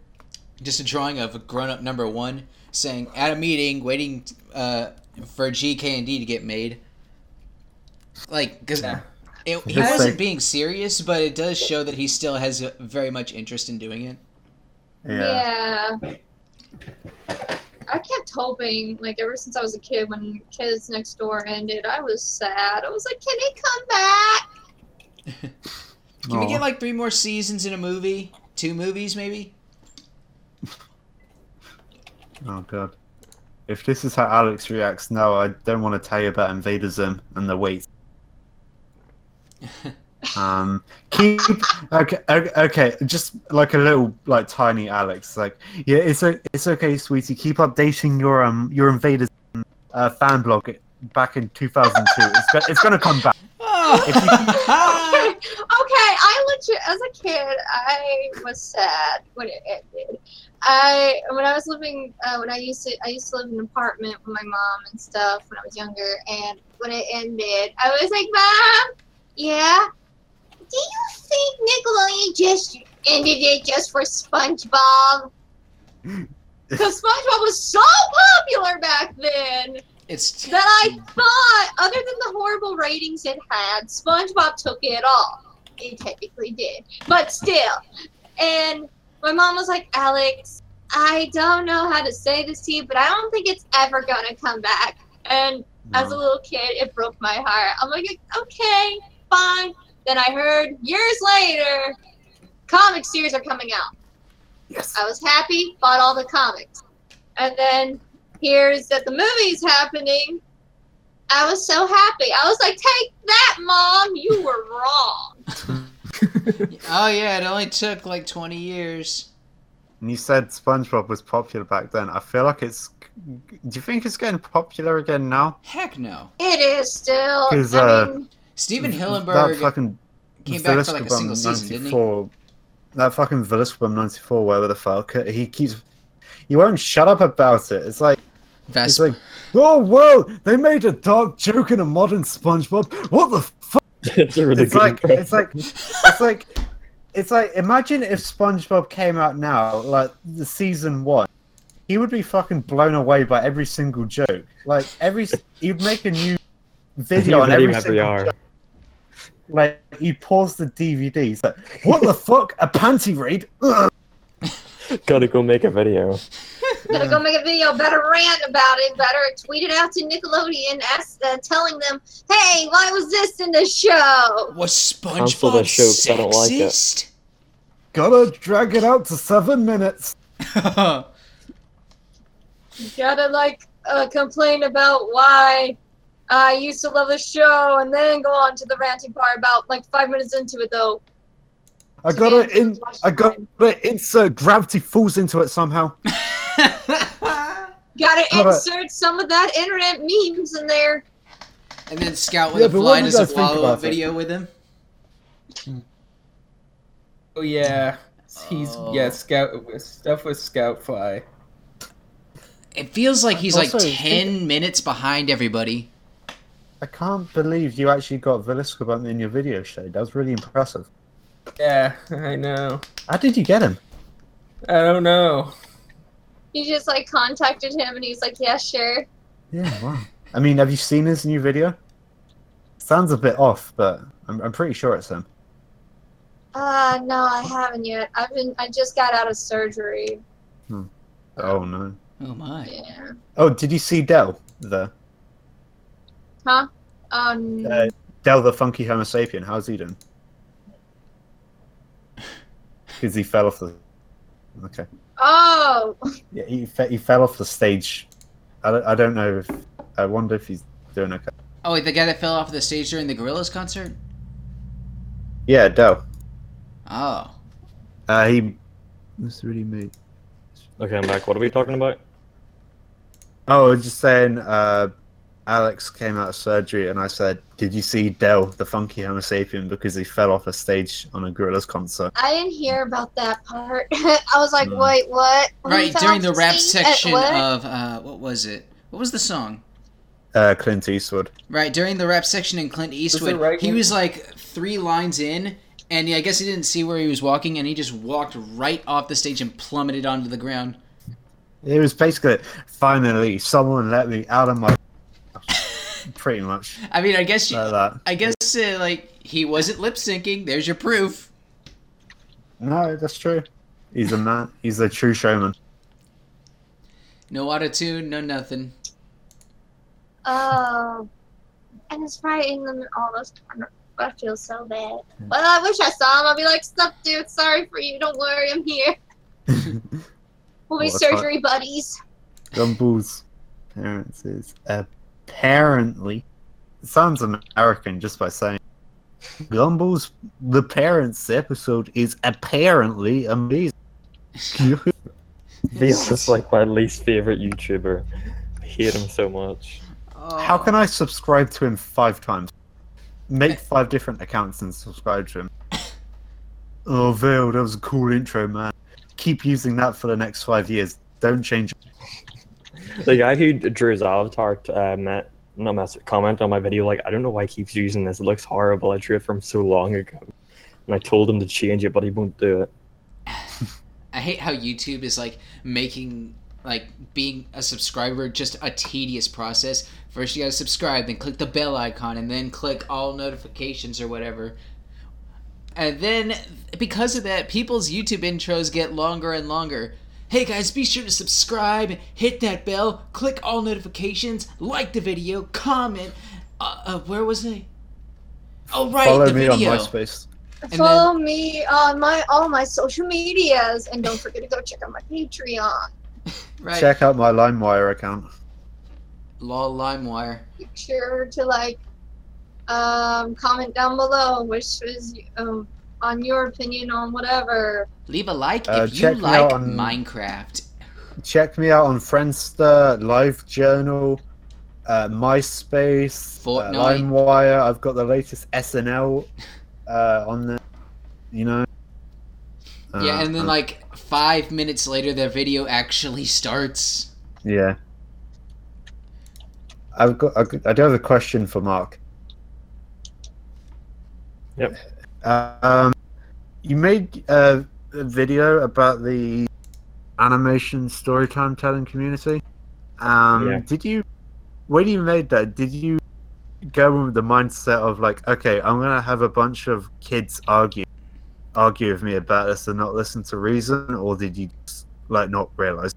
just a drawing of a grown up number one saying at a meeting waiting uh for GK and D to get made. Like, because Yeah. he wasn't like- being serious, but it does show that he still has a, very much interest in doing it. yeah. Yeah. I kept hoping, like ever since I was a kid, when Kids Next Door ended, I was sad. I was like, "Can he come back?" Can we get like three more seasons in a movie? Two movies, maybe? Oh god. If this is how Alex reacts now, I don't want to tell you about Invader Zim and the weight. Um, keep okay, okay, okay, just like a little like tiny Alex, like yeah, it's o- it's okay, sweetie. Keep updating your um your invaders uh, fan blog back in 2002. it's it's gonna come back. okay, I legit as a kid, I was sad when it ended. I when I was living uh, when I used to I used to live in an apartment with my mom and stuff when I was younger, and when it ended, I was like, "Mom, yeah, do you think Nickelodeon just ended it just for SpongeBob?" Because SpongeBob was so popular back then it's that I thought, other than the horrible ratings it had, SpongeBob took it all. It technically did, but still. And my mom was like, "Alex, I don't know how to say this to you, but I don't think it's ever gonna come back." And as a little kid, it broke my heart. I'm like, "Okay, fine." Then I heard years later, comic series are coming out. Yes. I was happy, bought all the comics. And then here's that the movie's happening. I was so happy. I was like, take that, mom. You were wrong. oh yeah, it only took like twenty years. And you said SpongeBob was popular back then. I feel like it's. Do you think it's getting popular again now? Heck no. It is still. Because uh, mean, Stephen That Hillenburg fucking came back for like a Villiscabum single season, didn't he? 94 That fucking Villiscabum 94, whatever the fuck. He keeps. He won't shut up about it. It's like. Vas- It's like. Oh, whoa! They made a dark joke in a modern SpongeBob. What the fuck? it's really It's like. It's like. It's like. It's like. Imagine if SpongeBob came out now, like the season one. He would be fucking blown away by every single joke. Like every. He'd make a new video on every every single joke. Like he paused the DVD. He's like, "What the fuck? A panty raid? Ugh." Gotta go make a video. Better go make a video, better rant about it, better tweet it out to Nickelodeon, ask, uh, telling them, hey, why was this in the show? Was Cancel the SpongeBob show 'cause I don't like it. sexist? Gotta drag it out to seven minutes." You gotta, like, uh, complain about why I used to love the show and then go on to the ranting part about, like, five minutes into it, though. I gotta in. I gotta insert gravity falls into it somehow. Gotta Gotta- insert some of that internet memes in there. and then Scout with Yeah, a but what fly do you does a guys think follow about up it? video with him. oh yeah, he's Oh. yeah Scout stuff with Scout Fly. It feels like he's like Also, ten minutes behind everybody. I can't believe you actually got Villiscabum in your video shade. That was really impressive. Yeah, I know. How did you get him? I don't know. You just, like, contacted him and he's like, yeah, sure. Yeah, wow. I mean, have you seen his new video? Sounds a bit off, but I'm, I'm pretty sure it's him. Uh, no, I haven't yet. I've been, I just got out of surgery. Oh no. Oh my! Yeah. Oh, did you see Del there? Um, Oh, Uh, Del the funky Homo sapien. How's he doing? Because he fell off the. Okay. oh, Yeah, he fe- he fell off the stage. I don't, I don't know if I wonder if he's doing okay. Oh wait, the guy that fell off the stage during the Gorillaz concert. Yeah, Del. Oh. Uh, he was really made. Okay, I'm back. What are we talking about? Oh, just saying. Uh, Alex came out of surgery, and I said, "Did you see Del, the funky Homo sapien, because he fell off a stage on a Gorillaz concert?" I didn't hear about that part. I was like, Mm. wait, what? When Right, during the rap stage? Section what? of uh what was it? What was the song? Uh, Clint Eastwood. Right, during the rap section in Clint Eastwood, right he one? was like three lines in, and yeah, I guess he didn't see where he was walking, and he just walked right off the stage and plummeted onto the ground. It was basically, finally, someone let me out of my. Pretty much I mean, I guess you, like that. I guess uh, like he wasn't lip syncing. There's your proof. No, that's true. He's a man. He's a true showman. No auto tune, no nothing. Oh, and it's right in the all those. I feel so bad. Well, I wish I saw him. I'd be like, "Stop, dude. Sorry for you. Don't worry. I'm here. We'll be Well, that's surgery buddies." Gumball's parents is apparently. Sounds American just by saying. Gumball's the parents episode is apparently amazing. This is like my least favorite YouTuber. I hate him so much. How can I subscribe to him five times? Make five different accounts and subscribe to him. Oh, Vale, that was a cool intro, man. Keep using that for the next five years. Don't change. The guy who drew avatar uh, met, no mess, comment on my video like, I don't know why he keeps using this. It looks horrible. I drew it from so long ago. And I told him to change it, but he won't do it. I hate how YouTube is like making like being a subscriber just a tedious process. First you gotta subscribe, then click the bell icon, and then click all notifications or whatever. And then because of that, people's YouTube intros get longer and longer. Hey guys, be sure to subscribe, hit that bell, click all notifications, like the video, comment. Uh, uh where was I? Oh right, Follow the me video. on MySpace. And Follow me on my all my social medias, and don't forget to go check out my Patreon. Right. Check out my LimeWire account. Lol LimeWire. Be sure to like, um, comment down below which is um on your opinion on whatever. Leave a like Uh, if you me like out on- Minecraft. Check me out on Friendster, LiveJournal, uh, MySpace, uh, Fortnite. LimeWire. I've got the latest SNL uh, on there. You know. yeah, and then Uh, like five minutes later, the video actually starts. Yeah. I've got. I've got- I do have a question for Mark. Yep. Uh, um, you made a, a video about the animation storytime telling community. Um, Yeah. Did you? When you made that, did you go with the mindset of like, okay, I'm gonna have a bunch of kids argue, argue with me about this and not listen to reason, or did you just, like not realize?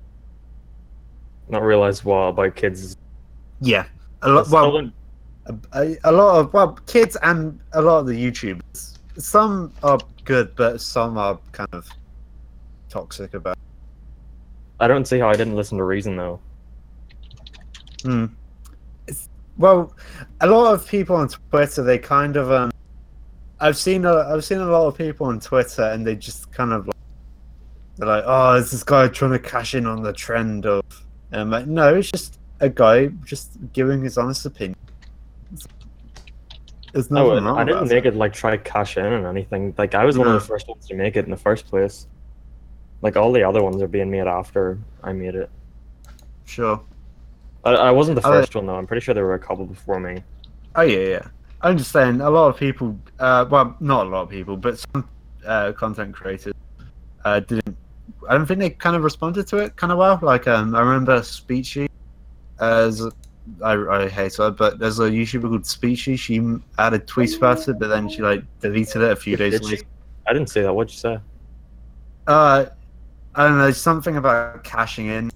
Not realize what about kids. Yeah, a lot. Well, a, a lot of well kids and a lot of the YouTubers. Some are good, but some are kind of toxic about. I don't see how I didn't listen to Reason though. Hmm. It's, well, a lot of people on Twitter they kind of um. I've seen a, I've seen a lot of people on Twitter and they just kind of like they're like, oh, is this guy trying to cash in on the trend of? And I'm like, no, it's just a guy just giving his honest opinion. There's No, nothing wrong I didn't make it like try to cash in and anything. Like I was one of the first ones to make it in the first place. Like all the other ones are being made after I made it. Sure. I, I wasn't the first one though. I'm pretty sure there were a couple before me. Oh yeah, yeah. I'm just saying, a lot of people, uh, well, not a lot of people, but some uh, content creators uh, didn't. I don't think they kind of responded to it kind of well. Like, um, I remember Speechy, as I, I hate her, but there's a YouTuber called Speechy. She added tweets about it, but then she like deleted it a few days later. I didn't say that. What'd you say? Uh, I don't know, something about cashing in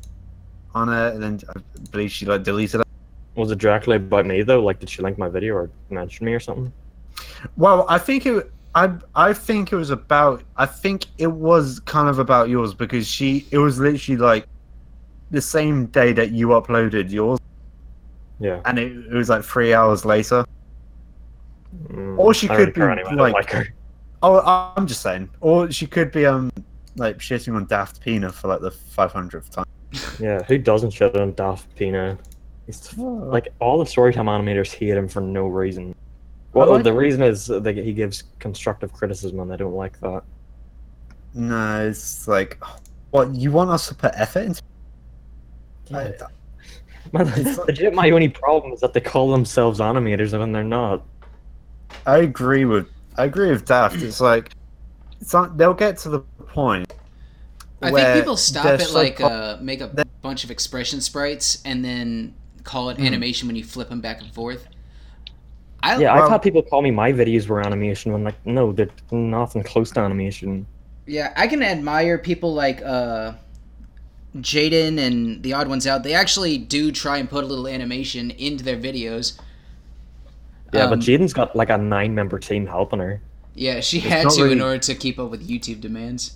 on it, and then I believe she like deleted it. Was it directly about me though? Like, did she link my video or mention me or something? Well, I think it. I I think it was about. I think it was kind of about yours because she. It was literally like the same day that you uploaded yours, Yeah. and it, it was like three hours later. Mm, Or she could be, anyway. Like- like her. Oh, I'm just saying. Or she could be um like shitting on Daft Pina for like the 500th time. Yeah, who doesn't shit on Daft Pina? He's, like all the storytime animators hate him for no reason. Well, like the him. reason is that he gives constructive criticism, and I don't like that. No, it's like, what you want us to put effort into? I- Man, It's- legit, my only problem is that they call themselves animators when they're not. I agree with I agree with Daft. It's like it's not, they'll get to the point. I where think people stop they're at so like pro- uh, make a bunch of expression sprites and then call it Hmm. animation when you flip them back and forth. I Yeah, Well- I've had people call me my videos were animation when like no, they're nothing close to animation. Yeah, I can admire people like uh, Jaden and the odd ones out. They actually do try and put a little animation into their videos. Yeah, Um, but Jaden's got like a nine-member team helping her. Yeah, she It's had not to in order to keep up with YouTube demands.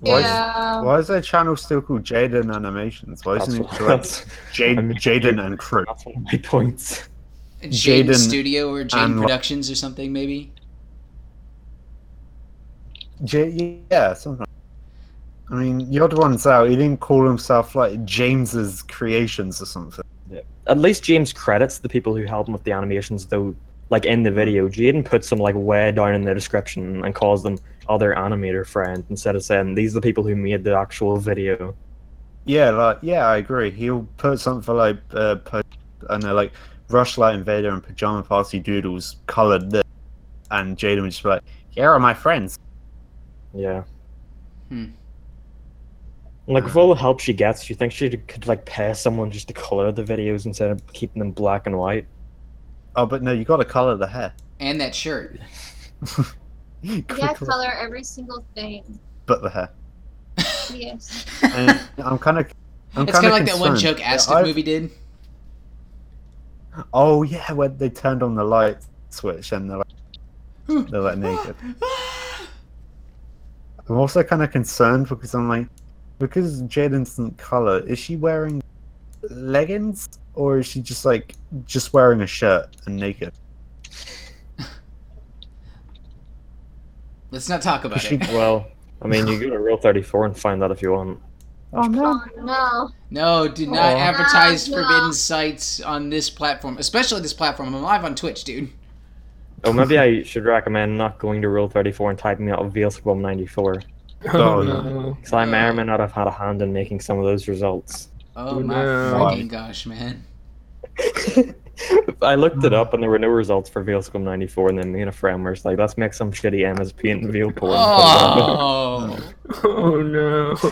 Why is- Why is their channel still called Jaden Animations? Why isn't what- it like that's, Jade, I mean, Jaden and Crew? that's one of my points. Jaden Jaden Studio or Jaden Productions or something maybe. J- yeah, something. I mean, the odd ones out. He didn't call himself like James's Creations or something. Yeah. At least James credits the people who helped him with the animations, though. Like in the video, Jaden puts them like way down in the description and calls them other animator friend instead of saying these are the people who made the actual video. Yeah, like yeah, I agree. He'll put something like uh, po- I know, like Rushlight Invader and Pajama Party Doodles colored this, and Jaden would just be like, "Here are my friends." Yeah. Hmm. Like with all the help she gets, do you think she could like pay someone just to color the videos instead of keeping them black and white? Oh, but no, you got to color the hair. And that shirt. You gotta Yeah, colour- every single thing. but the hair. Yes. And I'm kind of. I'm it's kind of kinda like that one concerned. joke Yeah, movie did. Oh yeah, when they turned on the light switch and they're like, they're like naked. I'm also kind of concerned because I'm like, because Jaden doesn't color, is she wearing leggings or is she just like just wearing a shirt and naked? Let's not talk about She- it. Well, I mean, you go to Rule 34 and find that if you want. Oh Oh no. No, do oh. not Oh. advertise No, no. forbidden sites on this platform, especially this platform. I'm live on Twitch, dude. Oh, maybe I should recommend not going to Rule 34 and typing out VLSquam 94. Oh, no. Because I may or may not have had a hand in making some of those results. Oh Oh, my no. freaking gosh, man. I looked it up and there were no results for VLSquam 94, and then me and a friend were just like, let's make some shitty MSP and VL porn. Oh, Oh no. so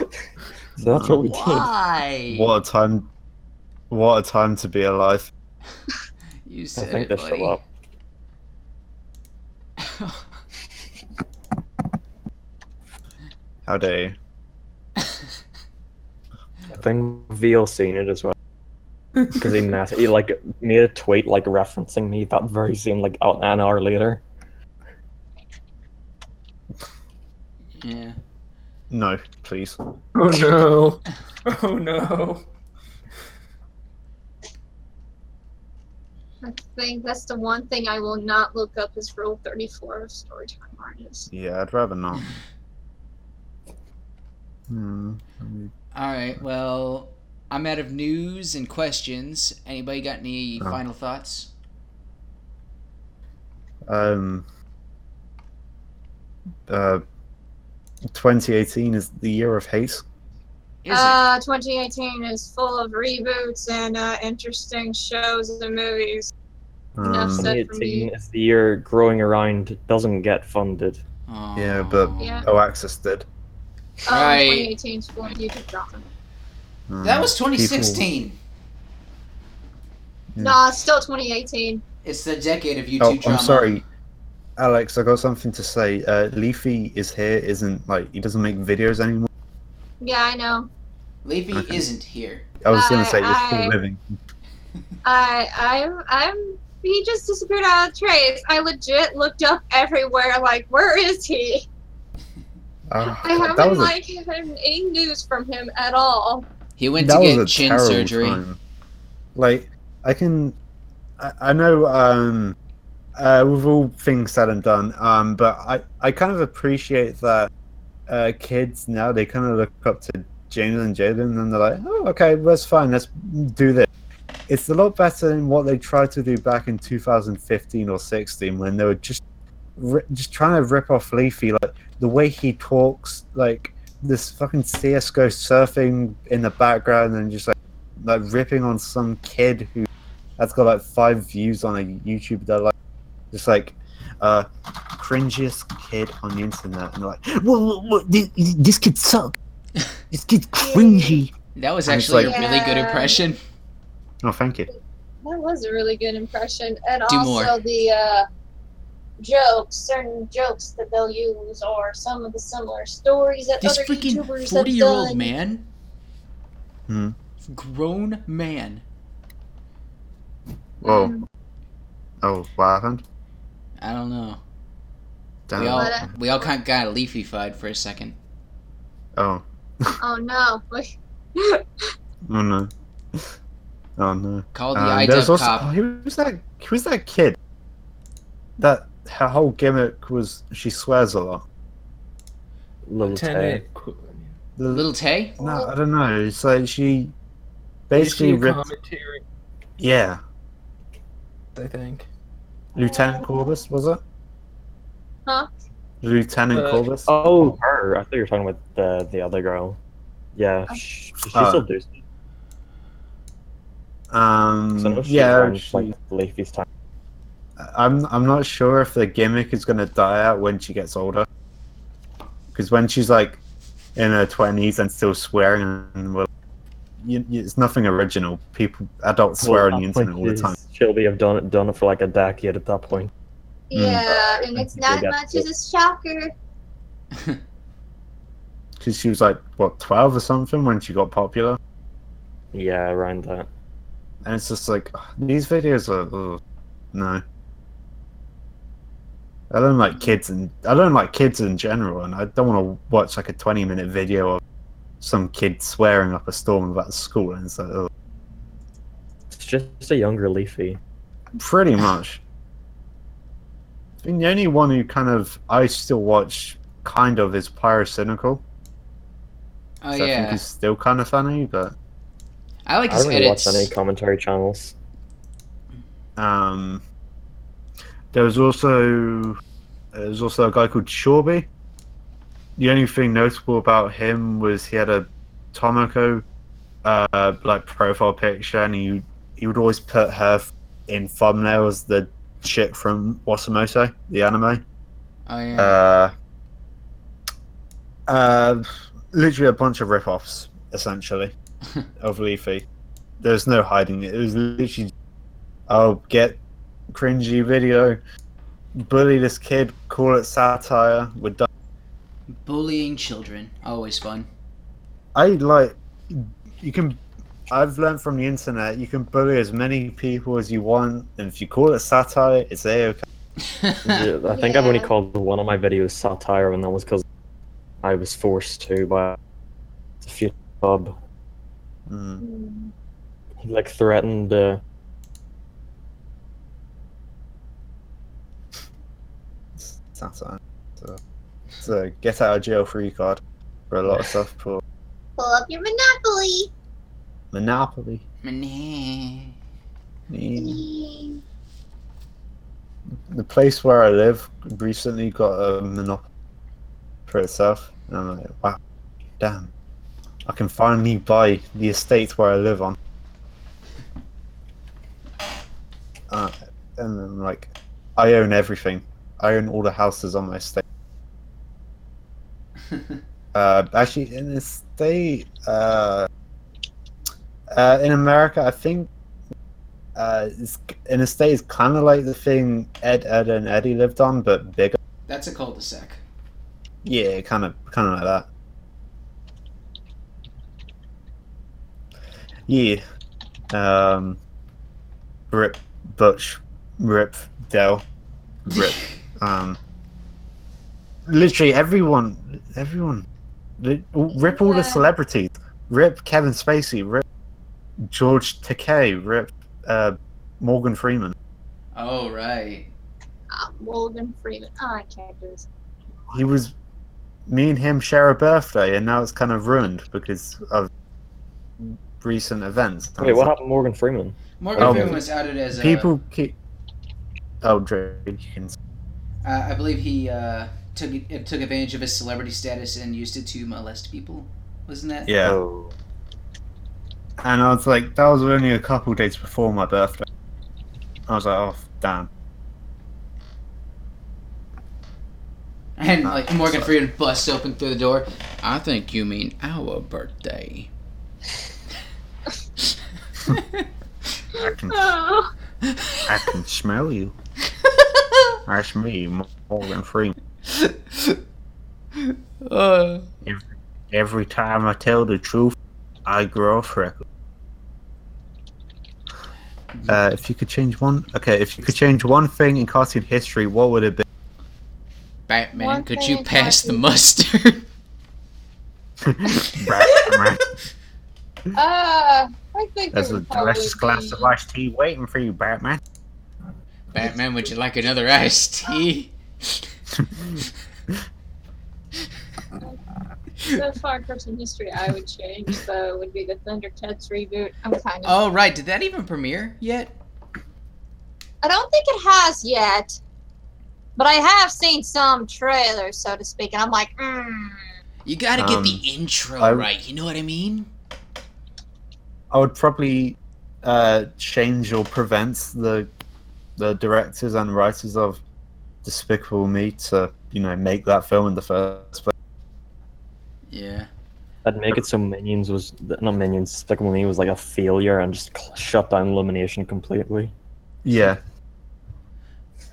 that's what we did. why? What a time! What a time to be alive. You I said think it, they buddy. show up. How dare you? I think VL seen it as well. Because he, mess- he like made a tweet like referencing me that very same like out- an hour later. yeah. No, please. Oh no. Oh no. I think that's the one thing I will not look up is Rule 34 of Storytime Artists. Yeah, I'd rather not. Hmm. All right. Well, I'm out of news and questions. Anybody got any Oh. final thoughts? Um. Uh. 2018 is the year of hate. Is? Uh, 2018 is full of reboots and uh, interesting shows and movies. Um, 2018 is the year growing around doesn't get funded. yeah, but- Oh. Yeah. oh, Oaxis did. Um, Right. 2018 is full YouTube drama. Um, That was people- 2016. Yeah. Nah, it's still 2018. It's the decade of YouTube Oh, drama. I'm sorry, Alex. I got something to say. Uh, Leafy is here. Isn't like he doesn't make videos anymore. Yeah, I know. Leafy Okay. isn't here. I was gonna say you're still living. I, I'm, I'm. He just disappeared out of the trace. I legit looked up everywhere, like, where is he? Uh, I haven't was a, like had any news from him at all. He went that to get chin surgery. time. Like I can, I, I know. Um, uh, with all things said and done, um, but I, I kind of appreciate that uh, kids now they kind of look up to James and Jaden and they're like, oh, okay, that's fine, let's do this. It's a lot better than what they tried to do back in 2015 or 16 when they were just ri- just trying to rip off Leafy, like the way he talks, like this fucking CS:GO surfing in the background and just like like ripping on some kid who has got like five views on a YouTube. They're like just like uh cringiest kid on the internet, and they're like, "Whoa, whoa, whoa, this, this kid suck. This kid's cringy." That was And actually like- a really good impression. Oh, thank you. That was a really good impression. And Do also more. the uh, jokes, certain jokes that they'll use, or some of the similar stories that This other freaking YouTubers 40 have year old done. man. Hmm. Grown man. Whoa. Mm. Oh, what happened? I don't know. Damn. We all But, we all kind of got leafy-fied for a second. Oh. Oh no! Oh no. Oh no. Called the Um, there's IDub also cop. oh, who was that? Who was that kid? That her whole gimmick was she swears a lot. Little Tay. Lieutenant, The- Little Tay? no, I don't know. It's like she basically she ripped. commentary, Yeah, I think. Lieutenant Corbis was it? Huh? Lieutenant Uh, Corbis. Oh, her. I thought you were talking about the the other girl. Yeah, sh- she Oh. still does. Um, So I know she's yeah, around, she- like Leafy's time. I'm I'm not sure if the gimmick is gonna die out when she gets older. Because when she's like in her twenties and still swearing, and well, you, you, it's nothing original. People, adults swear Well, on the internet all the time. She'll be have done it done it for like a decade at that point. Yeah, mm. and it's not Yeah. much as a shocker. Because she was like what twelve or something when she got popular, Yeah, around that. and it's just like these videos are ugh, no. I don't like kids, and I don't like kids in general, and I don't want to watch like a twenty-minute video of some kid swearing up a storm about the school, and it's like, ugh. It's just a younger Leafy. pretty much. I think the only one who kind of I still watch kind of is Pyrocynical. Oh so I think yeah. he's still kind of funny, but I like I his don't really edits. watch any commentary channels. um, there was also there was also a guy called Shorby. The only thing notable about him was he had a Tomoko uh, like profile picture, and he he would always put her in thumbnails the chick from WataMote, the anime. Oh yeah. Uh, uh, literally a bunch of rip-offs, essentially, of Leafy. There's no hiding it. It was literally, I'll get cringy video, bully this kid, call it satire. We're done. Bullying children. Always fun. I like, you can. I've learned from the internet you can bully as many people as you want, and if you call it satire, it's a okay. Yeah, I think I've only called one of my videos satire, and that was because I was forced to by a few pub. Mm. Mm. He like threatened. Uh, Satire. So, it's a get out of jail free card for a lot of stuff. For Pull up your Monopoly. Monopoly. Meh. Mm. The place where I live recently got a monopoly for itself, and I'm like, wow, damn, I can finally buy the estate where I live on. Uh, and then like, I own everything. I own all the houses on my estate. Uh, actually, in the state, uh, uh, in America, I think uh, in a state is kind of like the thing Ed, Ed, and Eddy lived on, but bigger. That's a cul-de-sac. Yeah, kind of, kind of like that. Yeah. Um. Rip Butch, Rip Del, Rip. um. Literally everyone, everyone, rip all the celebrities. Rip Kevin Spacey. Rip George Takei. Rip uh, Morgan Freeman. Oh right. Uh, Morgan Freeman. Oh, I can't do this. He was. Me and him share a birthday, and now it's kind of ruined because of recent events. Wait, what happened to Morgan Freeman? Morgan Oh. Freeman was outed as a. People keep. Oh, Drake, you can. Uh, I believe he uh, took took advantage of his celebrity status and used it to molest people. Wasn't that? Yeah. Oh. And I was like, that was only a couple days before my birthday. I was like, oh, damn. And like Morgan sorry. Freeman busts open through the door. I think you mean our birthday. I can, Oh. I can smell you. That's me, Morgan Freeman. uh, Every time I tell the truth, I grow a freckle. Uh, if you could change one, okay. If you could change one thing in cartoon history, what would it be? Batman, One could you in pass the cartoon- mustard? Batman, Uh, I think There's a would probably delicious glass of iced tea waiting for you, Batman. Batman, would you like another iced tea? So far, cartoon history I would change, though, would be the Thundercats reboot. I'm kind of. Oh right, did that even premiere yet? I don't think it has yet, but I have seen some trailers, so to speak, and I'm like, mm. You gotta get the Um, intro I- right. You know what I mean? I would probably uh, change or prevent the the directors and writers of Despicable Me to you know make that film in the first place. Yeah. I'd make it so Minions was not Minions. Despicable Me was like a failure and just shut down Illumination completely. Yeah,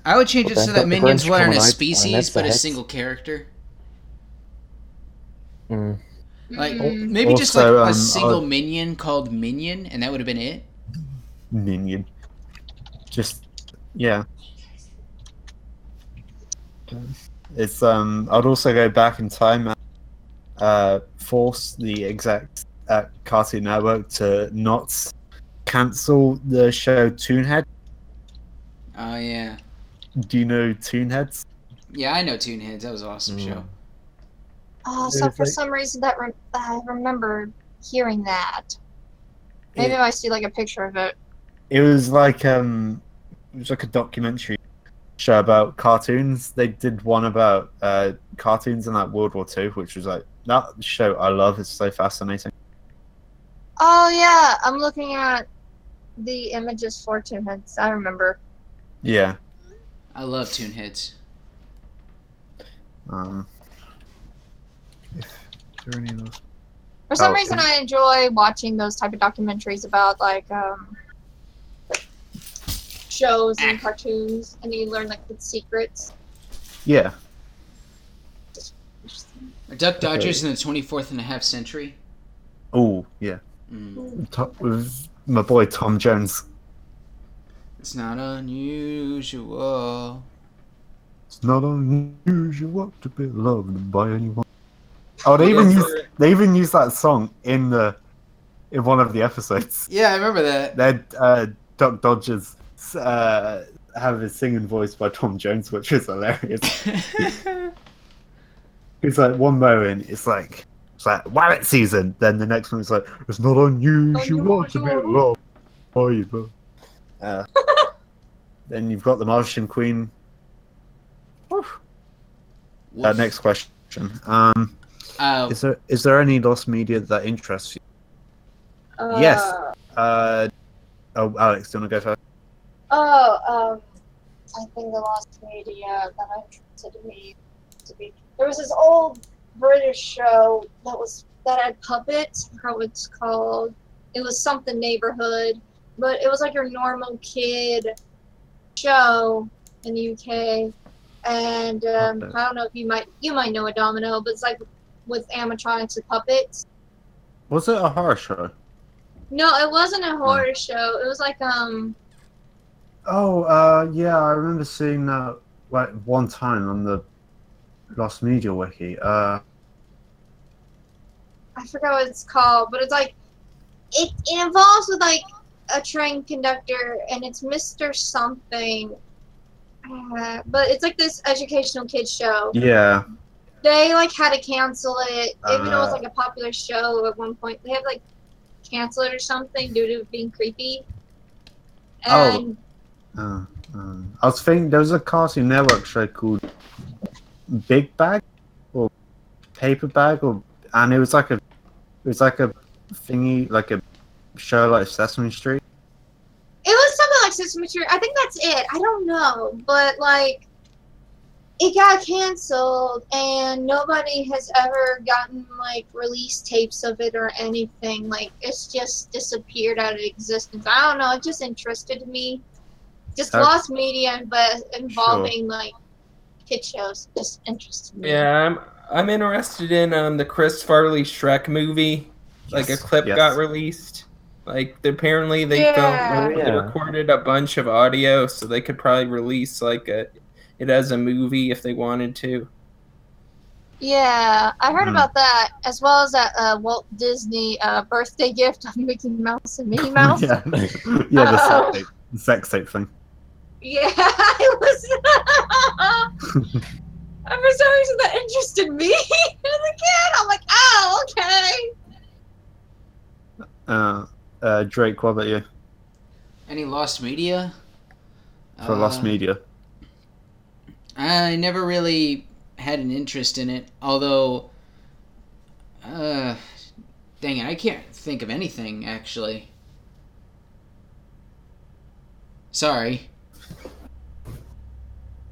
I would change But it so that Minions weren't a species, but a hit. single character. Mm. Like Mm. maybe just like a um, single uh, minion called Minion, and that would have been it. minion. Just yeah. It's um. I'd also go back in time and uh, force the execs at Cartoon Network to not cancel the show Toonhead. Oh yeah, Do you know Toonheads? yeah. I know Toonheads. That was an awesome Mm. show. Oh, so for like- some reason that re- I remember hearing that. Maybe It- if I see like a picture of it. It was like um, it was like a documentary show about cartoons. They did one about uh cartoons in like World War Two, which was like that show I love. It's so fascinating. Oh yeah, I'm looking at the images for Toonheads. I remember. Yeah. I love Toonheads. Um. If any of those? For some Oh, reason, and- I enjoy watching those type of documentaries about like um, shows and Ah. cartoons, and you learn like the secrets. Yeah. Are Duck Dodgers in the 24th and a half century. Oh yeah. Mm. Top with my boy Tom Jones. It's not unusual. It's not unusual to be loved by anyone. Oh, they even Yeah, use they even use that song in the in one of the episodes. Yeah, I remember that. That uh, Duck Dodgers uh, have his singing voice by Tom Jones, which is hilarious. It's like one moment it's like it's like Wabbit season, then the next one is like it's not unusual to be Unusual. loved by you. Uh, then you've got the Martian Queen. Uh, next question. Um, Uh, is there is there any lost media that interests you? Uh, Yes. Uh, oh, Alex, do you want to go first? Oh, um, I think the lost media that I'm interested me to be. There was this old British show that was that had puppets. I forgot what it's called. It was something neighborhood, but it was like your normal kid show in the UK. And um, Okay. I don't know if you might you might know a Domino, but it's like with animatronics and puppets. Was it a horror show? No, it wasn't a horror show. It was like um Oh, uh, yeah, I remember seeing that like one time on the Lost Media Wiki. Uh, I forgot what it's called, but it's like it, it involves with like a train conductor and it's Mr. Something uh, but it's like this educational kids show. Yeah. They like had to cancel it, even though it was Uh. like a popular show at one point. They had like cancel it or something due to it being creepy. Oh. Uh, um, I was thinking there was a Cartoon Network show called Big Bag or Paper Bag, or and it was like a, it was like a thingy, like a show like Sesame Street. it was something like Sesame Street. I think that's it. I don't know, but like, it got canceled, and nobody has ever gotten like release tapes of it or anything. Like, it's just disappeared out of existence. I don't know. It just interested me. Just Okay. lost media, but involving like kid shows just interested me. Yeah, I'm I'm interested in um the Chris Farley Shrek movie. Like a clip yes. got released. Like apparently they Yeah. filmed, they Yeah. recorded a bunch of audio, so they could probably release like a it as a movie if they wanted to. Yeah, I heard Hmm. about that as well as that uh, Walt Disney uh, birthday gift of Mickey Mouse and Minnie Mouse. yeah, yeah, the Oh. sex tape, the sex tape thing. Yeah, it was. and for some reason, that interested me as a kid. I'm like, oh, okay. Uh, uh, Drake, what about you Any lost media? for Lost Uh, Media? I never really had an interest in it, although, uh, dang it, I can't think of anything actually. Sorry.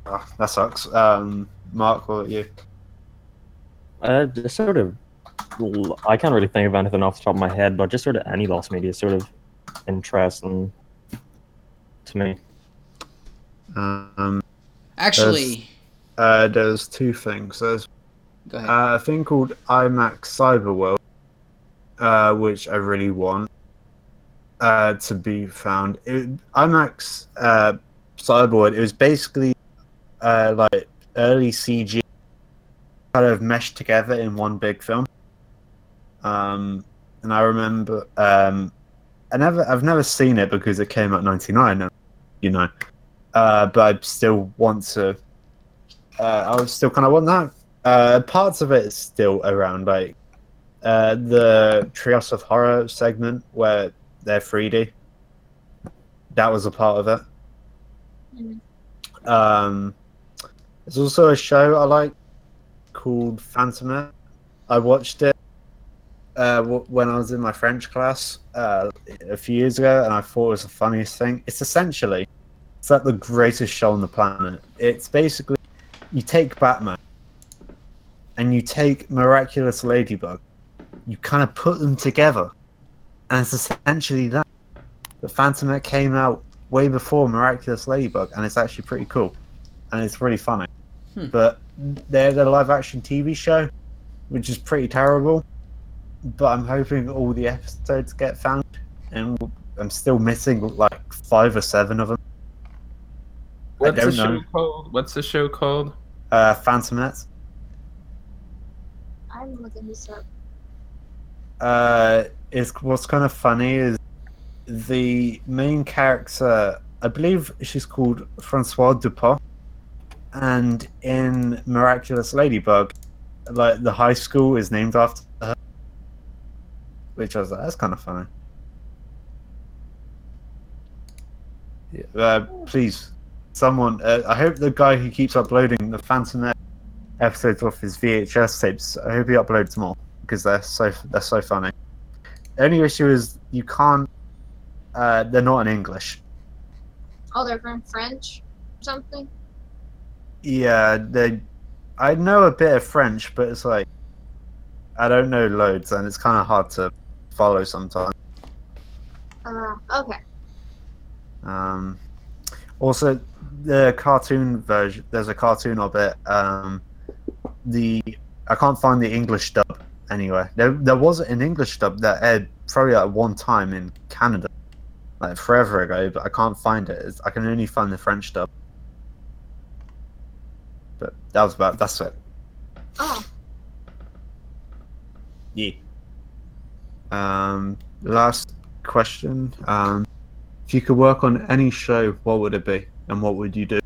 Oh, that sucks. Um, Mark, what about you? Uh, just sort of, I can't really think of anything off the top of my head, but just sort of any lost media is sort of interesting to me. Um, Actually, uh, there's two things. There's go ahead. Uh, a thing called IMAX Cyberworld, uh, which I really want uh, to be found. It, IMAX uh, Cyberworld, it was basically uh, like early CG kind of meshed together in one big film. Um, and I remember, um, I never, I've never seen it because it came out '99, you know. Uh, but I still want to. Uh, I would still kind of want that. Uh, parts of it is still around, like uh, the Treehouse of Horror segment where they're 3D. That was a part of it. Mhm. Um, there's also a show I like called Phantom. I watched it uh, w- when I was in my French class uh, a few years ago, and I thought it was the funniest thing. It's essentially it's like the greatest show on the planet. It's basically you take Batman and you take Miraculous Ladybug, you kind of put them together, and it's essentially that. The Phantom came out way before Miraculous Ladybug, and it's actually pretty cool, and it's really funny. Hmm. But they're the live action TV show, which is pretty terrible. But I'm hoping all the episodes get found, and I'm still missing like five or seven of them. What's don't the show know. called? What's the show called? Uh, Phantom Menace. I'm looking this up. uh, is what's kind of funny is the main character. I believe she's called Francois Dupont, and in Miraculous Ladybug, like the high school is named after her. Which I was like, that's kind of funny. Yeah, uh, please, someone. Uh, I hope the guy who keeps uploading the Phantom episodes off his VHS tapes. I hope he uploads more because they're so they're so funny. The only issue is you can't. Uh, they're not in English. Oh, they're from French or something? Yeah, they. I know a bit of French, but it's like I don't know loads, and it's kind of hard to follow sometimes. Uh, okay. Um, also, the cartoon version. There's a cartoon of it. Um, the I can't find the English dub anywhere. There, there was an English dub that aired probably at one time in Canada, like forever ago, but I can't find it. It's, I can only find the French dub. But that was about. That's it. Oh, Yeah. Um, last question. Um, if you could work on any show, what would it be, and what would you do?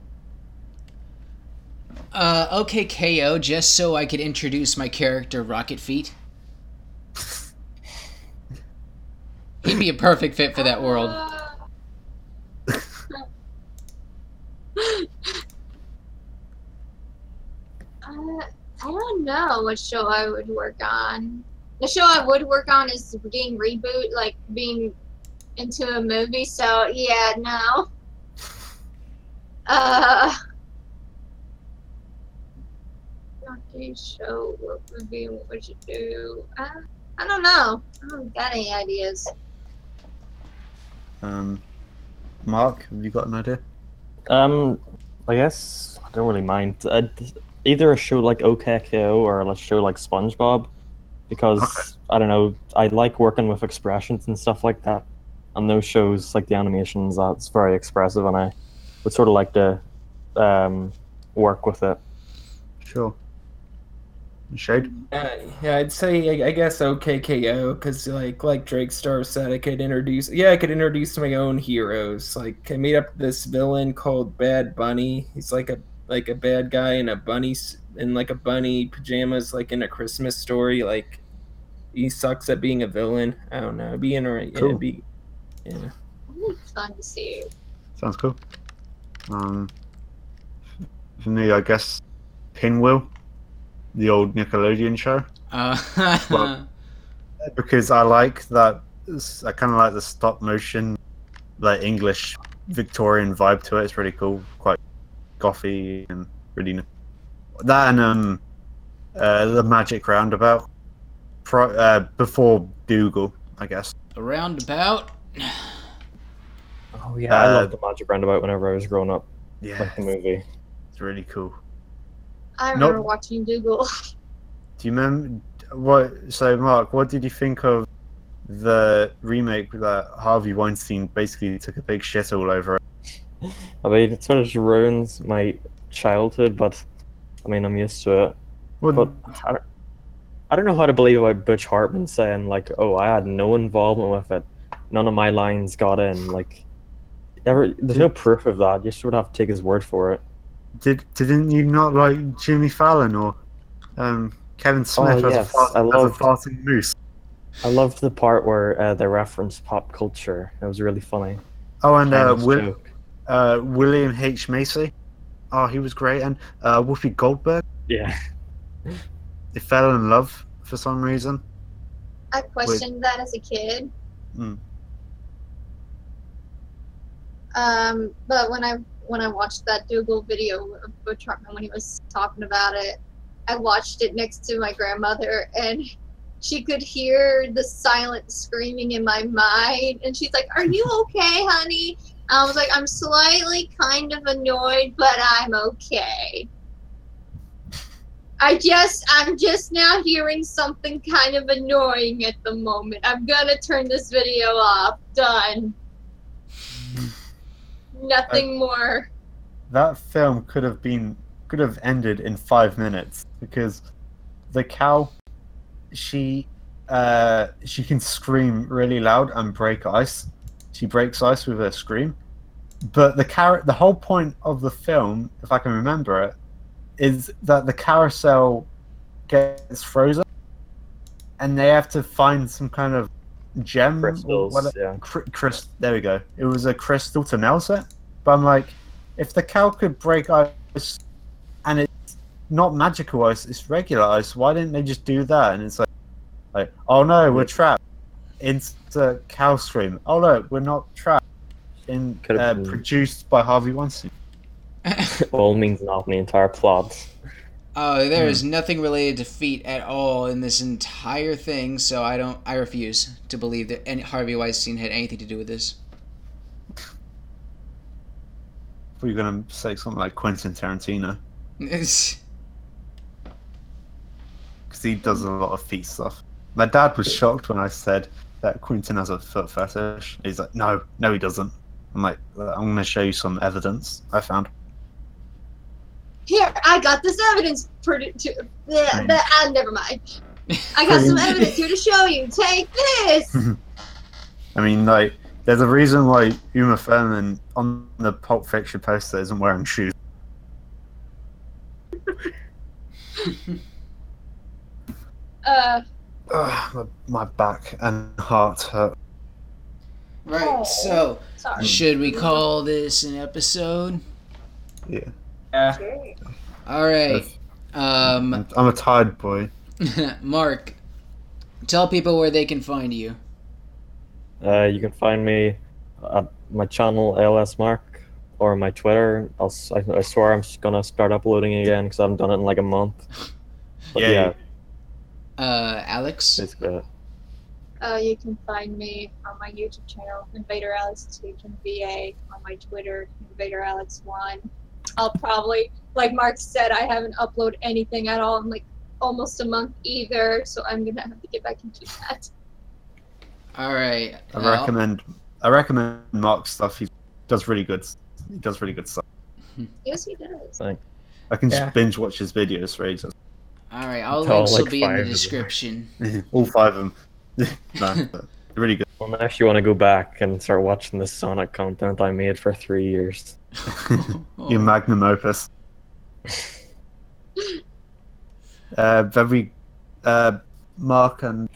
Uh, OK K.O, just so I could introduce my character, Rocket Feet. He'd be a perfect fit for that world. Uh, uh, I don't know what show I would work on. The show I would work on is being reboot, like being into a movie. So yeah, no. Uh, not a show. What would be? What would you do? Uh, I don't know. I don't got any ideas. Um, Mark, have you got an idea? Um, I guess I don't really mind. Uh, either a show like OK K.O or a show like SpongeBob, because Okay. I don't know. I like working with expressions and stuff like that. And those shows, like the animations, that's very expressive, and I would sort of like to um, work with it. Sure. Shade? Uh, yeah, I'd say I, I guess OK K.O because like like Drake Star said, I could introduce. Yeah, I could introduce my own heroes. Like I made up this villain called Bad Bunny. He's like a like a bad guy in a bunny in like a bunny pajamas, like in a Christmas story. Like he sucks at being a villain. I don't know. It'd be interesting. Yeah, Cool. it'd be, yeah. Fun to see. Sounds cool. Um, for me, I guess Pinwheel, the old Nickelodeon show, Uh, Well- because I like that. I kind of like the stop motion, like English Victorian vibe to it. It's really cool, quite gothy and really n- that and um, uh, the Magic Roundabout. Pro, uh, before Dougal, I guess. a roundabout. Oh yeah, I Uh, loved the Magic Roundabout whenever I was growing up, Yeah, like the movie. it's really cool. I Nope. remember watching Dougal. Do you remember what? So, Mark, what did you think of the remake that Harvey Weinstein basically took a big shit all over? it? I mean, it sort of ruins my childhood, but I mean, I'm used to it. Well, But I don't, I don't know how to believe about Butch Hartman saying like, "Oh, I had no involvement with it. None of my lines got in." Like, ever, there's no proof of that. You just would have to take his word for it. did didn't you not like Jimmy Fallon or um, Kevin Smith Oh, as, yes, a fart, I as a farting moose? I loved the part where uh, they referenced pop culture. It was really funny. Oh, and uh, Will, joke. Uh, William H Macy. Oh, he was great, and uh, Whoopi Goldberg. Yeah. They fell in love for some reason. I questioned that as a kid. Mm. Um, but when I when I watched that Dougal video of Butch Hartman when he was talking about it, I watched it next to my grandmother, and she could hear the silent screaming in my mind, and she's like, "Are you okay, honey?" I was like, "I'm slightly kind of annoyed, but I'm okay." I just, I'm just now hearing something kind of annoying at the moment. I'm gonna turn this video off. Done. Nothing more. that film could have been could have ended in five minutes because the cow she uh she can scream really loud and break ice she breaks ice with her scream but the car the whole point of the film if i can remember it is that the carousel gets frozen and they have to find some kind of gem or Crystals. whatever- Yeah. Cr- Chris, there we go. It was a crystal to melt it. But I'm like, if the cow could break ice, and it's not magical ice, it's regular ice. Why didn't they just do that? And it's like, like, oh no, we're trapped. Into cow scream. Oh look, we're not trapped. In Could've uh, been- produced by Harvey Weinstein. All means nothing. The entire plot. Oh, there is nothing related to feet at all in this entire thing, so I don't. I refuse to believe that any, Harvey Weinstein had anything to do with this. Were you gonna say something like Quentin Tarantino? Because he does a lot of feet stuff. My dad was shocked when I said that Quentin has a foot fetish. He's like, no, no, he doesn't. I'm like, I'm going to show you some evidence I found. Here, I got this evidence. Pretty, to, yeah, Hmm. that, uh, never mind. I got some evidence here to show you. Take this. I mean, like, there's a reason why Uma Thurman on the Pulp Fiction poster isn't wearing shoes. Uh, Ugh, my, my back and heart hurt. right. Oh. So, sorry. should we call this an episode? Yeah. Yeah. All right. Um, I'm, I'm a tired boy. Mark, tell people where they can find you. Uh, you can find me at my channel ALS Mark or my Twitter. I'll, s- I, I swear I'm just gonna start uploading again because I haven't done it in like a month. But Yeah, yeah, Uh, Alex. basically. it. Uh, you can find me on my YouTube channel, Invader Alex Teaching VA, on my Twitter, Invader Alex One. I'll probably, like Mark said, I haven't uploaded anything at all in like almost a month either, so I'm gonna have to get back into that. All right. I Al? recommend. I recommend Mark's stuff. He does really good. He does really good stuff. Yes, he does. I can just Yeah. binge watch his videos for ages. All right. All links will be in the description. All five of them. no, but really good. Well, now if you want to go back and start watching the Sonic content I made for three years, Your magnum opus. Uh, have we, uh, Mark and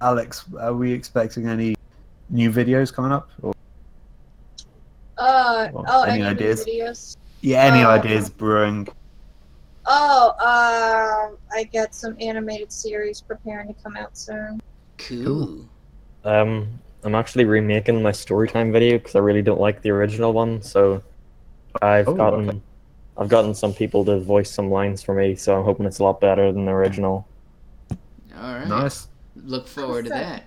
Alex, are we expecting any new videos coming up? Or, Uh, Well, oh, any any, ideas? videos? yeah, any Uh, ideas brewing? Oh, uh, I got some animated series preparing to come out soon. Cool. um, I'm actually remaking my storytime video because I really don't like the original one. So I've Oh, gotten, okay. I've gotten some people to voice some lines for me. So I'm hoping it's a lot better than the original. All right. Nice. Look forward to that.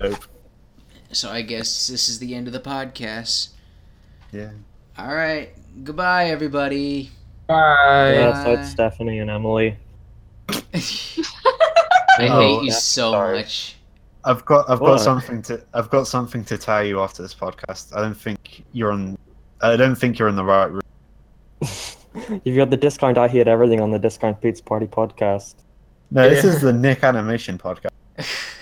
Dope. So I guess this is the end of the podcast. Yeah. All right. Goodbye, everybody. Bye. Yeah, so it's Stephanie and Emily. I Oh, hate you yeah, so sorry. much. I've got I've got something to I've got something to tell you after this podcast. I don't think you're on I don't think you're in the right room. You've got the discount. I hate everything on the Discount Pizza Party podcast. No, this is the Nick Animation podcast.